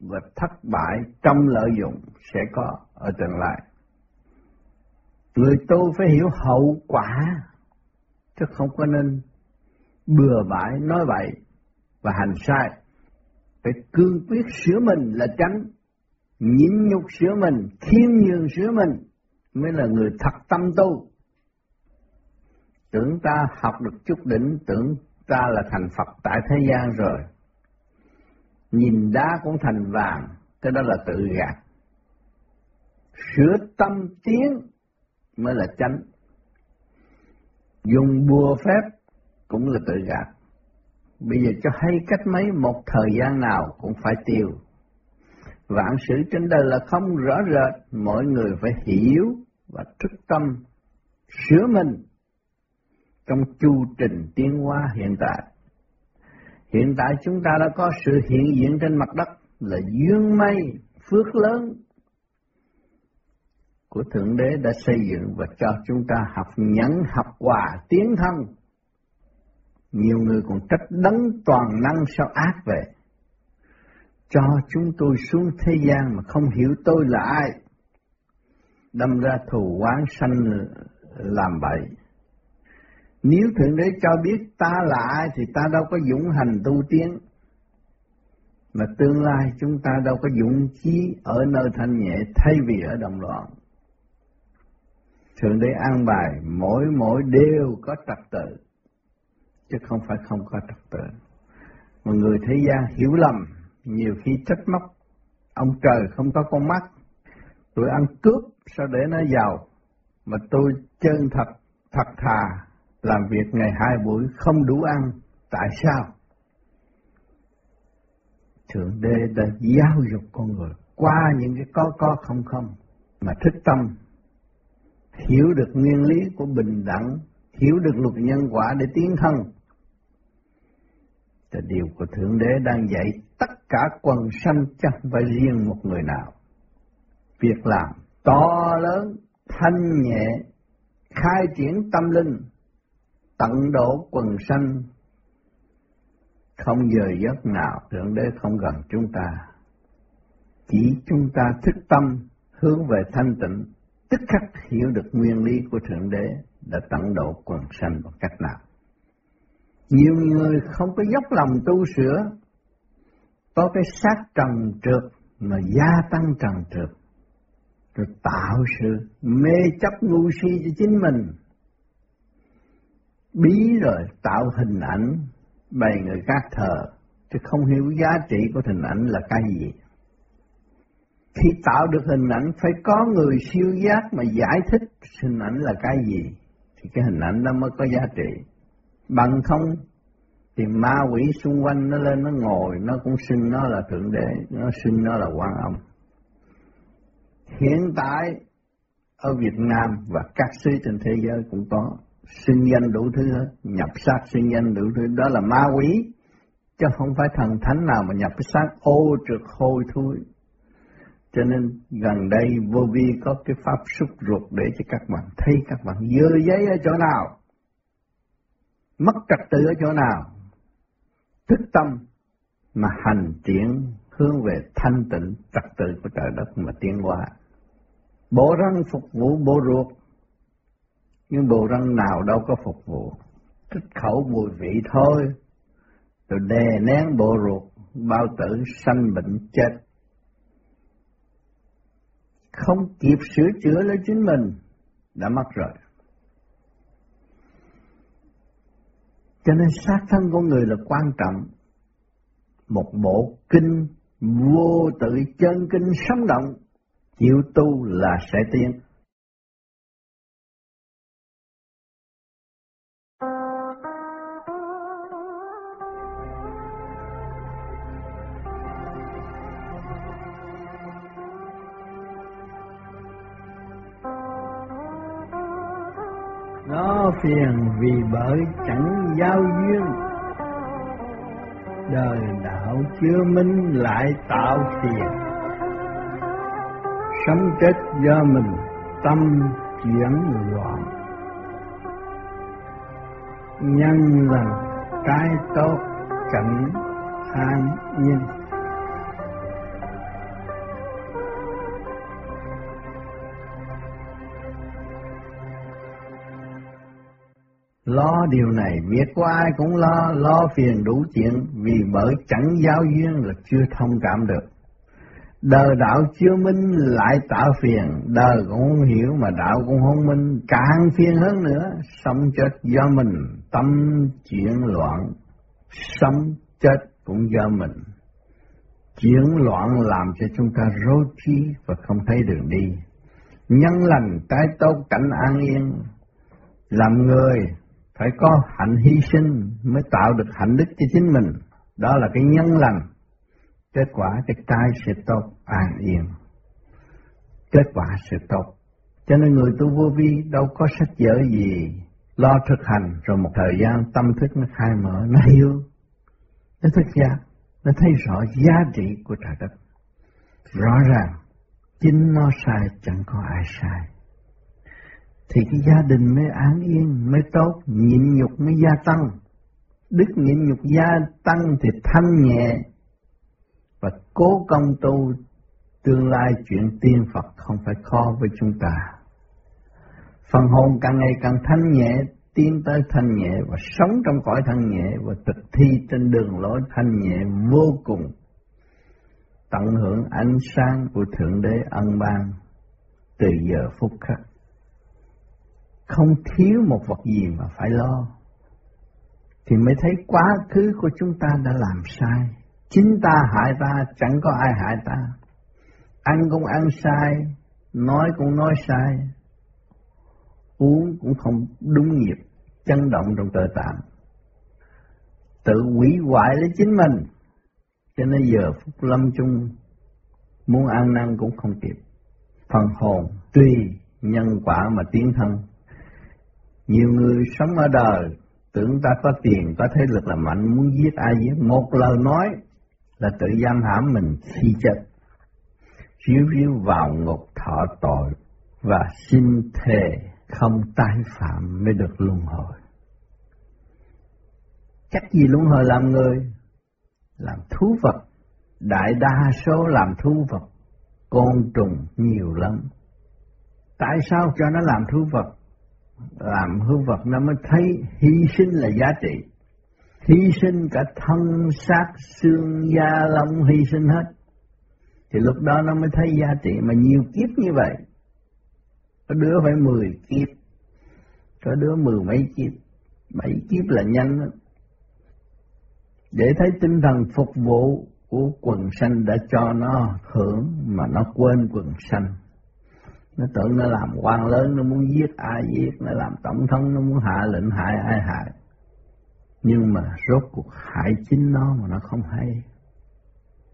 và thất bại trong lợi dụng sẽ có ở tương lai. Người tu phải hiểu hậu quả, chứ không có nên bừa bãi nói vậy và hành sai. Phải cương quyết sửa mình là tránh, nhịn nhục sửa mình, khiêm nhường sửa mình mới là người thật tâm tu. Tưởng ta học được chút đỉnh, tưởng ta là thành Phật tại thế gian rồi. Nhìn đá cũng thành vàng, cái đó là tự gạt. Sửa tâm tiến mới là tránh. Dùng bùa phép cũng là tự gạt. Bây giờ cho hay cách mấy một thời gian nào cũng phải tiêu. Vạn sự trên đời là không rõ rệt, mọi người phải hiểu và thức tâm, sửa mình trong chu trình tiến hóa hiện tại. Hiện tại chúng ta đã có sự hiện diện trên mặt đất là duyên mây, phước lớn của Thượng Đế đã xây dựng và cho chúng ta học nhẫn, học hòa, tiến thân nhiều người còn trách đấng toàn năng sao ác về. Cho chúng tôi xuống thế gian mà không hiểu tôi là ai. Đâm ra thù oán sanh làm bậy. Nếu Thượng Đế cho biết ta là ai thì ta đâu có dũng hành tu tiến. Mà tương lai chúng ta đâu có dũng chí ở nơi thanh nhẹ thay vì ở đồng loạn. Thượng Đế an bài, mỗi mỗi đều có trật tự, chứ không phải không có trật tự. Mà người thế gian hiểu lầm nhiều khi trách móc. Ông trời không có con mắt. Tôi ăn cướp, sao để nó giàu? Mà tôi chân thật thật thà làm việc ngày hai buổi không đủ ăn. Tại sao? Thượng đế đã giáo dục con người qua những cái có có không không mà thức tâm. Hiểu được nguyên lý của bình đẳng, hiểu được luật nhân quả để tiến thân. Là điều của Thượng Đế đang dạy cả quần sanh chẳng phải riêng một người nào. Việc làm to lớn, thanh nhẹ, khai triển tâm linh, tận độ quần sanh, không giờ giấc nào Thượng Đế không gần chúng ta. Chỉ chúng ta thức tâm hướng về thanh tịnh, tức khắc hiểu được nguyên lý của Thượng Đế đã tận độ quần sanh bằng cách nào. Nhiều người không có dốc lòng tu sửa, có cái sát trần trượt mà gia tăng trần trượt, rồi tạo sự mê chấp ngu si cho chính mình. Bí rồi tạo hình ảnh bày người khác thờ, chứ không hiểu giá trị của hình ảnh là cái gì. Khi tạo được hình ảnh phải có người siêu giác mà giải thích hình ảnh là cái gì, thì cái hình ảnh đó mới có giá trị bằng không thì ma quỷ xung quanh nó lên, nó ngồi, nó cũng xưng nó là thượng đế, nó xưng nó là quan âm. Hiện tại, ở Việt Nam và các xứ trên thế giới cũng có xưng danh đủ thứ hết, nhập sát xưng danh đủ thứ. Đó là ma quỷ, chứ không phải thần thánh nào mà nhập cái xác ô trượt hôi thui cho nên gần đây vô vi có cái pháp xúc ruột để cho các bạn thấy, các bạn dơ giấy ở chỗ nào, mất trật tự ở chỗ nào thức tâm mà hành triển hướng về thanh tịnh trật tự của trời đất mà tiến hóa. Bộ răng phục vụ bộ ruột, nhưng bộ răng nào đâu có phục vụ, thích khẩu mùi vị thôi, rồi đè nén bộ ruột, bao tử sanh bệnh chết. Không kịp sửa chữa lấy chính mình, đã mất rồi. Cho nên sát thân con người là quan trọng. Một bộ kinh vô tự chân kinh sống động, chịu tu là sẽ tiến. Phiền vì bởi chẳng giao duyên. Đời đạo chưa minh lại tạo phiền. Sống chết do mình, tâm chuyển loạn. Nhân lần cái tốt cảnh an nhiên. Lo điều này, việc của ai cũng lo, lo phiền đủ chuyện, vì bởi chẳng giáo duyên là chưa thông cảm được. Đời đạo chưa minh lại tạo phiền, đời cũng không hiểu mà đạo cũng không minh, càng phiền hơn nữa, sống chết do mình, tâm chuyển loạn, sống chết cũng do mình. Chuyển loạn làm cho chúng ta rối trí và không thấy đường đi. Nhân lành cái tốt cảnh an yên, làm người phải có hạnh hy sinh mới tạo được hạnh đức cho chính mình. Đó là cái nhân lành. Kết quả cái trái sẽ tốt, an yên. Kết quả sẽ tốt. Cho nên người tu vô vi đâu có sách vở gì lo thực hành rồi một thời gian tâm thức nó khai mở, nó hiểu, nó thức giác, nó thấy rõ giá trị của trời đất. Rõ ràng, chính nó sai chẳng có ai sai thì cái gia đình mới an yên, mới tốt, nhịn nhục mới gia tăng. Đức nhịn nhục gia tăng thì thanh nhẹ và cố công tu tương lai chuyện tiên Phật không phải khó với chúng ta. Phần hồn càng ngày càng thanh nhẹ, tiến tới thanh nhẹ và sống trong cõi thanh nhẹ và thực thi trên đường lối thanh nhẹ vô cùng. Tận hưởng ánh sáng của Thượng Đế ân ban từ giờ phút khắc không thiếu một vật gì mà phải lo thì mới thấy quá khứ của chúng ta đã làm sai Chính ta hại ta, chẳng có ai hại ta. Ăn cũng ăn sai, nói cũng nói sai, uống cũng không đúng nghiệp chấn động trong cơ tạng. Tự hủy hoại lấy chính mình, cho nên giờ phút lâm chung muốn ăn năn cũng không kịp. Phần hồn tùy nhân quả mà tiến thân. Nhiều người sống ở đời tưởng ta có tiền, có thế lực là mạnh, muốn giết ai giết. Một lời nói là tự giam hãm mình khi chết. chiếu chiếu vào ngục thọ tội và xin thề không tái phạm mới được luân hồi. Chắc gì luân hồi làm người? Làm thú vật. Đại đa số làm thú vật. Côn trùng nhiều lắm. Tại sao cho nó làm thú vật? Làm hư vật nó mới thấy hy sinh là giá trị. Hy sinh cả thân xác xương da lông hy sinh hết. Thì lúc đó nó mới thấy giá trị mà nhiều kiếp như vậy. Có đứa phải mười kiếp, có đứa mười mấy kiếp, bảy kiếp là nhanh lắm. Để thấy tinh thần phục vụ của quần sanh đã cho nó hưởng mà nó quên quần sanh. Nó tưởng nó làm quan lớn, nó muốn giết ai giết, nó làm tổng thống, nó muốn hạ lệnh hại ai hại. Nhưng mà rốt cuộc hại chính nó mà nó không hay.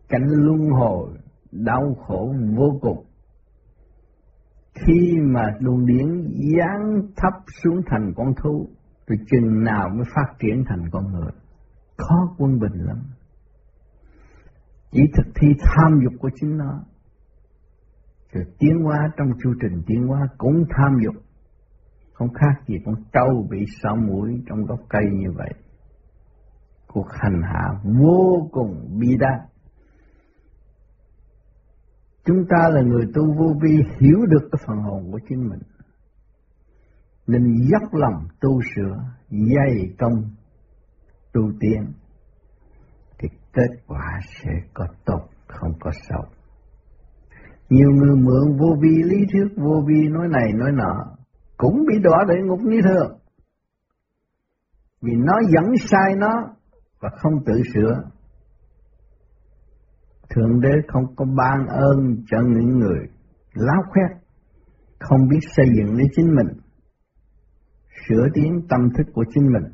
Cảnh luân hồi, đau khổ vô cùng. Khi mà luồng điển giáng thấp xuống thành con thú, thì chừng nào mới phát triển thành con người. Khó quân bình lắm. Chỉ thực thi tham dục của chính nó. Sự tiến hóa trong chu trình tiến hóa cũng tham dục. Không khác gì con trâu bị sáu mũi trong gốc cây như vậy. Cuộc hành hạ vô cùng bi đát. Chúng ta là người tu vô vi hiểu được cái phần hồn của chính mình. Nên dốc lòng tu sửa, dày công, tu tiến. Thì kết quả sẽ có tốt, không có xấu. Nhiều người mượn vô vi lý thuyết vô vi nói này nói nọ, cũng bị đọa địa ngục như thường. Vì nó dẫn sai nó và không tự sửa. Thượng đế không có ban ơn cho những người láo khoét, không biết xây dựng lấy chính mình, sửa tiến tâm thức của chính mình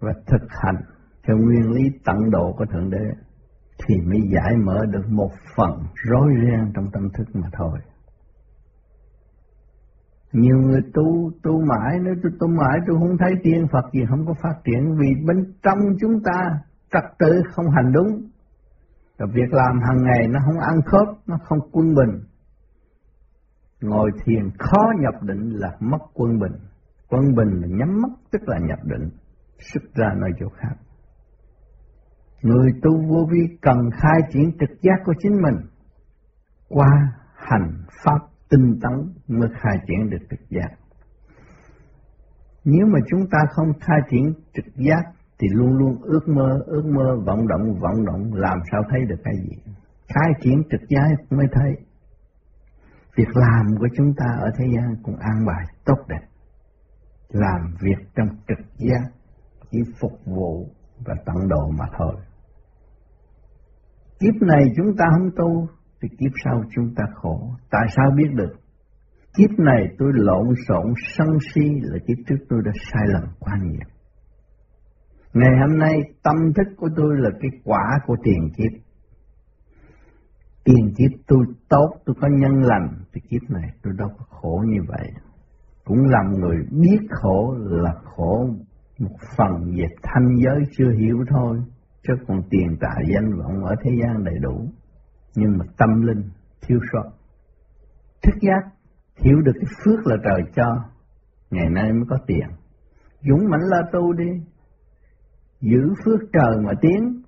và thực hành theo nguyên lý tận độ của Thượng Đế thì mới giải mở được một phần rối ren trong tâm thức mà thôi. Nhiều người tu, tu mãi, nếu tôi tu mãi tôi không thấy tiên Phật gì không có phát triển vì bên trong chúng ta trật tự không hành đúng. Rồi việc làm hàng ngày nó không ăn khớp, nó không quân bình. Ngồi thiền khó nhập định là mất quân bình. Quân bình là nhắm mắt tức là nhập định, xuất ra nơi chỗ khác. Người tu vô vi cần khai triển trực giác của chính mình qua hành pháp tinh tấn mới khai triển được trực giác. Nếu mà chúng ta không khai triển trực giác thì luôn luôn ước mơ, ước mơ, vọng động, vọng động, làm sao thấy được cái gì. Khai triển trực giác mới thấy. Việc làm của chúng ta ở thế gian cũng an bài tốt đẹp. Làm việc trong trực giác, chỉ phục vụ và tận độ mà thôi. Kiếp này chúng ta không tu, thì kiếp sau chúng ta khổ. Tại sao biết được? Kiếp này tôi lộn xộn sân si là kiếp trước tôi đã sai lầm quá nhiều. Ngày hôm nay tâm thức của tôi là cái quả của tiền kiếp. Tiền kiếp tôi tốt, tôi có nhân lành, thì kiếp này tôi đâu có khổ như vậy. Cũng làm người biết khổ là khổ một phần về thanh giới chưa hiểu thôi, chứ còn tiền tài danh vọng ở thế gian đầy đủ. Nhưng mà tâm linh thiếu sót. Thức giác hiểu được cái phước là trời cho, ngày nay mới có tiền. Dũng mãnh la tu đi. Giữ phước trời mà tiến.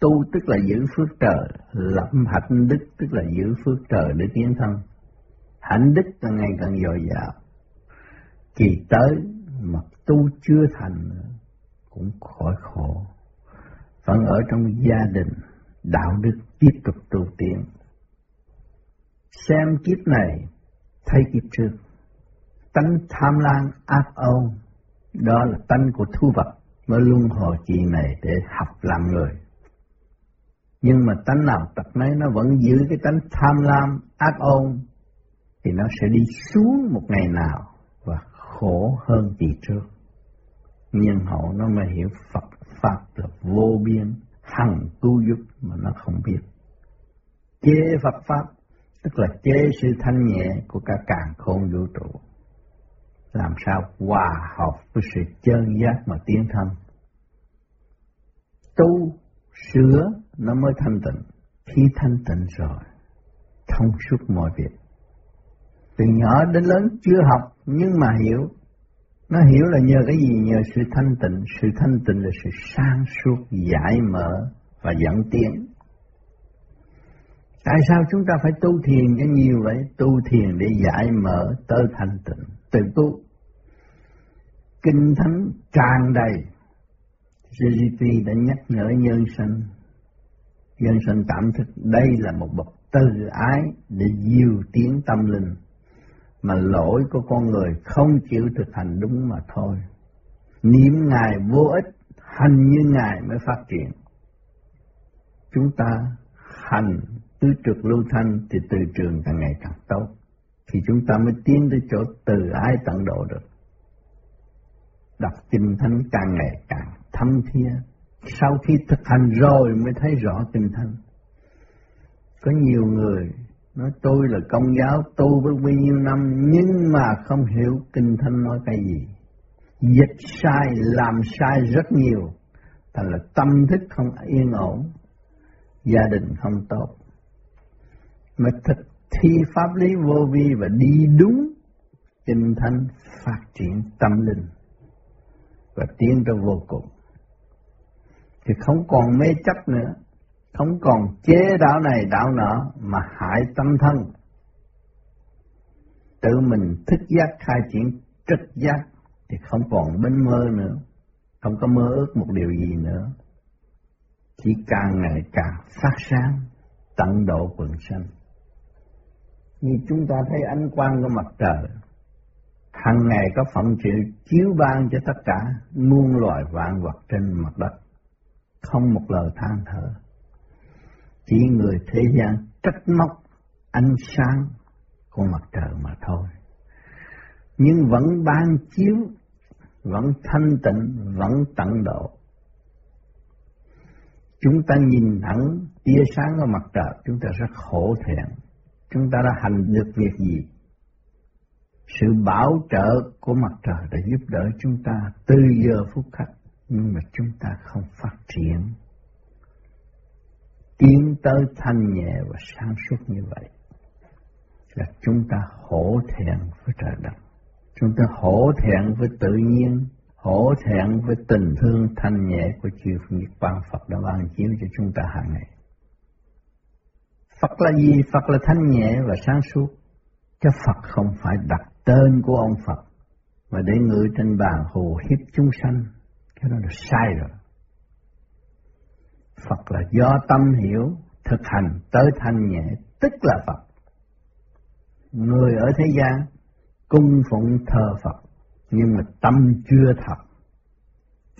Tu tức là giữ phước trời. Lập hạnh đức tức là giữ phước trời để tiến thân. Hạnh đức càng ngày càng dồi dào. Kỳ tới, mà tu chưa thành cũng khỏi khổ vẫn ở trong gia đình, đạo đức tiếp tục tu tiến. Xem kiếp này, thấy kiếp trước. Tánh tham lam ác âu, đó là tánh của thu vật mới luân hồi chuyện này để học làm người. Nhưng mà tánh nào tập nấy nó vẫn giữ cái tánh tham lam, ác ôn, thì nó sẽ đi xuống một ngày nào và khổ hơn kỳ trước nhân hậu nó mới hiểu Phật Pháp là vô biên, hằng cứu giúp mà nó không biết. Chế Phật Pháp tức là chế sự thanh nhẹ của cả càng khôn vũ trụ. Làm sao hòa hợp với sự chân giác mà tiến thân. Tu, sửa nó mới thanh tịnh. Khi thanh tịnh rồi, thông suốt mọi việc. Từ nhỏ đến lớn chưa học nhưng mà hiểu. Nó hiểu là nhờ cái gì? Nhờ sự thanh tịnh. Sự thanh tịnh là sự sang suốt, giải mở và dẫn tiến. Tại sao chúng ta phải tu thiền cho nhiều vậy? Tu thiền để giải mở tới thanh tịnh, tự tu. Kinh thánh tràn đầy. GGP đã nhắc nhở nhân sinh. Nhân sinh cảm thức đây là một bậc từ ái để diều tiến tâm linh. Mà lỗi của con người không chịu thực hành đúng mà thôi. Niệm Ngài vô ích, hành như Ngài mới phát triển. Chúng ta hành tứ trực lưu thanh thì từ trường càng ngày càng tốt. Thì chúng ta mới tiến tới chỗ từ ái tận độ được. Đọc kinh thánh càng ngày càng thâm thia. Sau khi thực hành rồi mới thấy rõ kinh thánh. Có nhiều người nói tôi là công giáo tu với bao nhiêu năm nhưng mà không hiểu kinh thánh nói cái gì. Dịch sai, làm sai rất nhiều. Thành là tâm thức không yên ổn, gia đình không tốt mà thực thi pháp lý vô vi và đi đúng kinh thánh phát triển tâm linh và tiến tới vô cùng thì không còn mê chấp nữa không còn chế đạo này đạo nọ mà hại tâm thân. Tự mình thức giác, khai triển trực giác thì không còn bên mơ nữa. Không có mơ ước một điều gì nữa. Chỉ càng ngày càng phát sáng, tận độ quần sanh. Như chúng ta thấy ánh quang của mặt trời, hàng ngày có phận sự chiếu ban cho tất cả muôn loài vạn vật trên mặt đất. Không một lời than thở chỉ người thế gian trách móc ánh sáng của mặt trời mà thôi nhưng vẫn ban chiếu vẫn thanh tịnh vẫn tận độ chúng ta nhìn thẳng tia sáng của mặt trời chúng ta rất khổ thẹn chúng ta đã hành được việc gì. Sự bảo trợ của mặt trời đã giúp đỡ chúng ta từ giờ phút khắc, nhưng mà chúng ta không phát triển. Tiến tới thanh nhẹ và sáng suốt như vậy là chúng ta hổ thẹn với trời đất. Chúng ta hổ thẹn với tự nhiên, hổ thẹn với tình thương thanh nhẹ của chư Phật Ban Phật đã ban chiếu cho chúng ta hàng ngày. Phật là gì? Phật là thanh nhẹ và sáng suốt. Chứ Phật không phải đặt tên của ông Phật mà để ngự trên bàn hồ hiếp chúng sanh. Cái đó là sai rồi. Phật là do tâm hiểu, thực hành tới thanh nhẹ, tức là Phật. Người ở thế gian cung phụng thờ Phật, nhưng mà tâm chưa thật.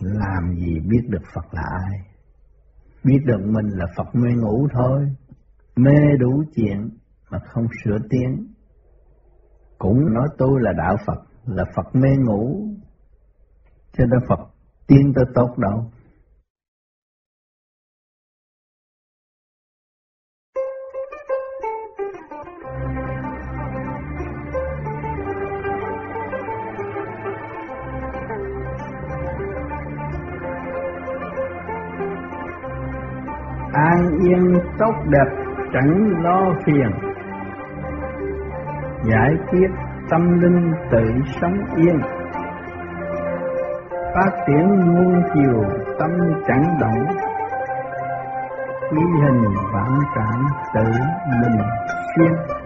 Làm gì biết được Phật là ai? Biết được mình là Phật mê ngủ thôi, mê đủ chuyện mà không sửa tiến cũng nói tôi là đạo Phật là Phật mê ngủ cho nên Phật tiên tôi tốt đâu an yên tốt đẹp chẳng lo phiền. Giải quyết tâm linh tự sống yên. Phát triển muôn chiều tâm chẳng động. Quy hình vạn trạng tự mình xuyên.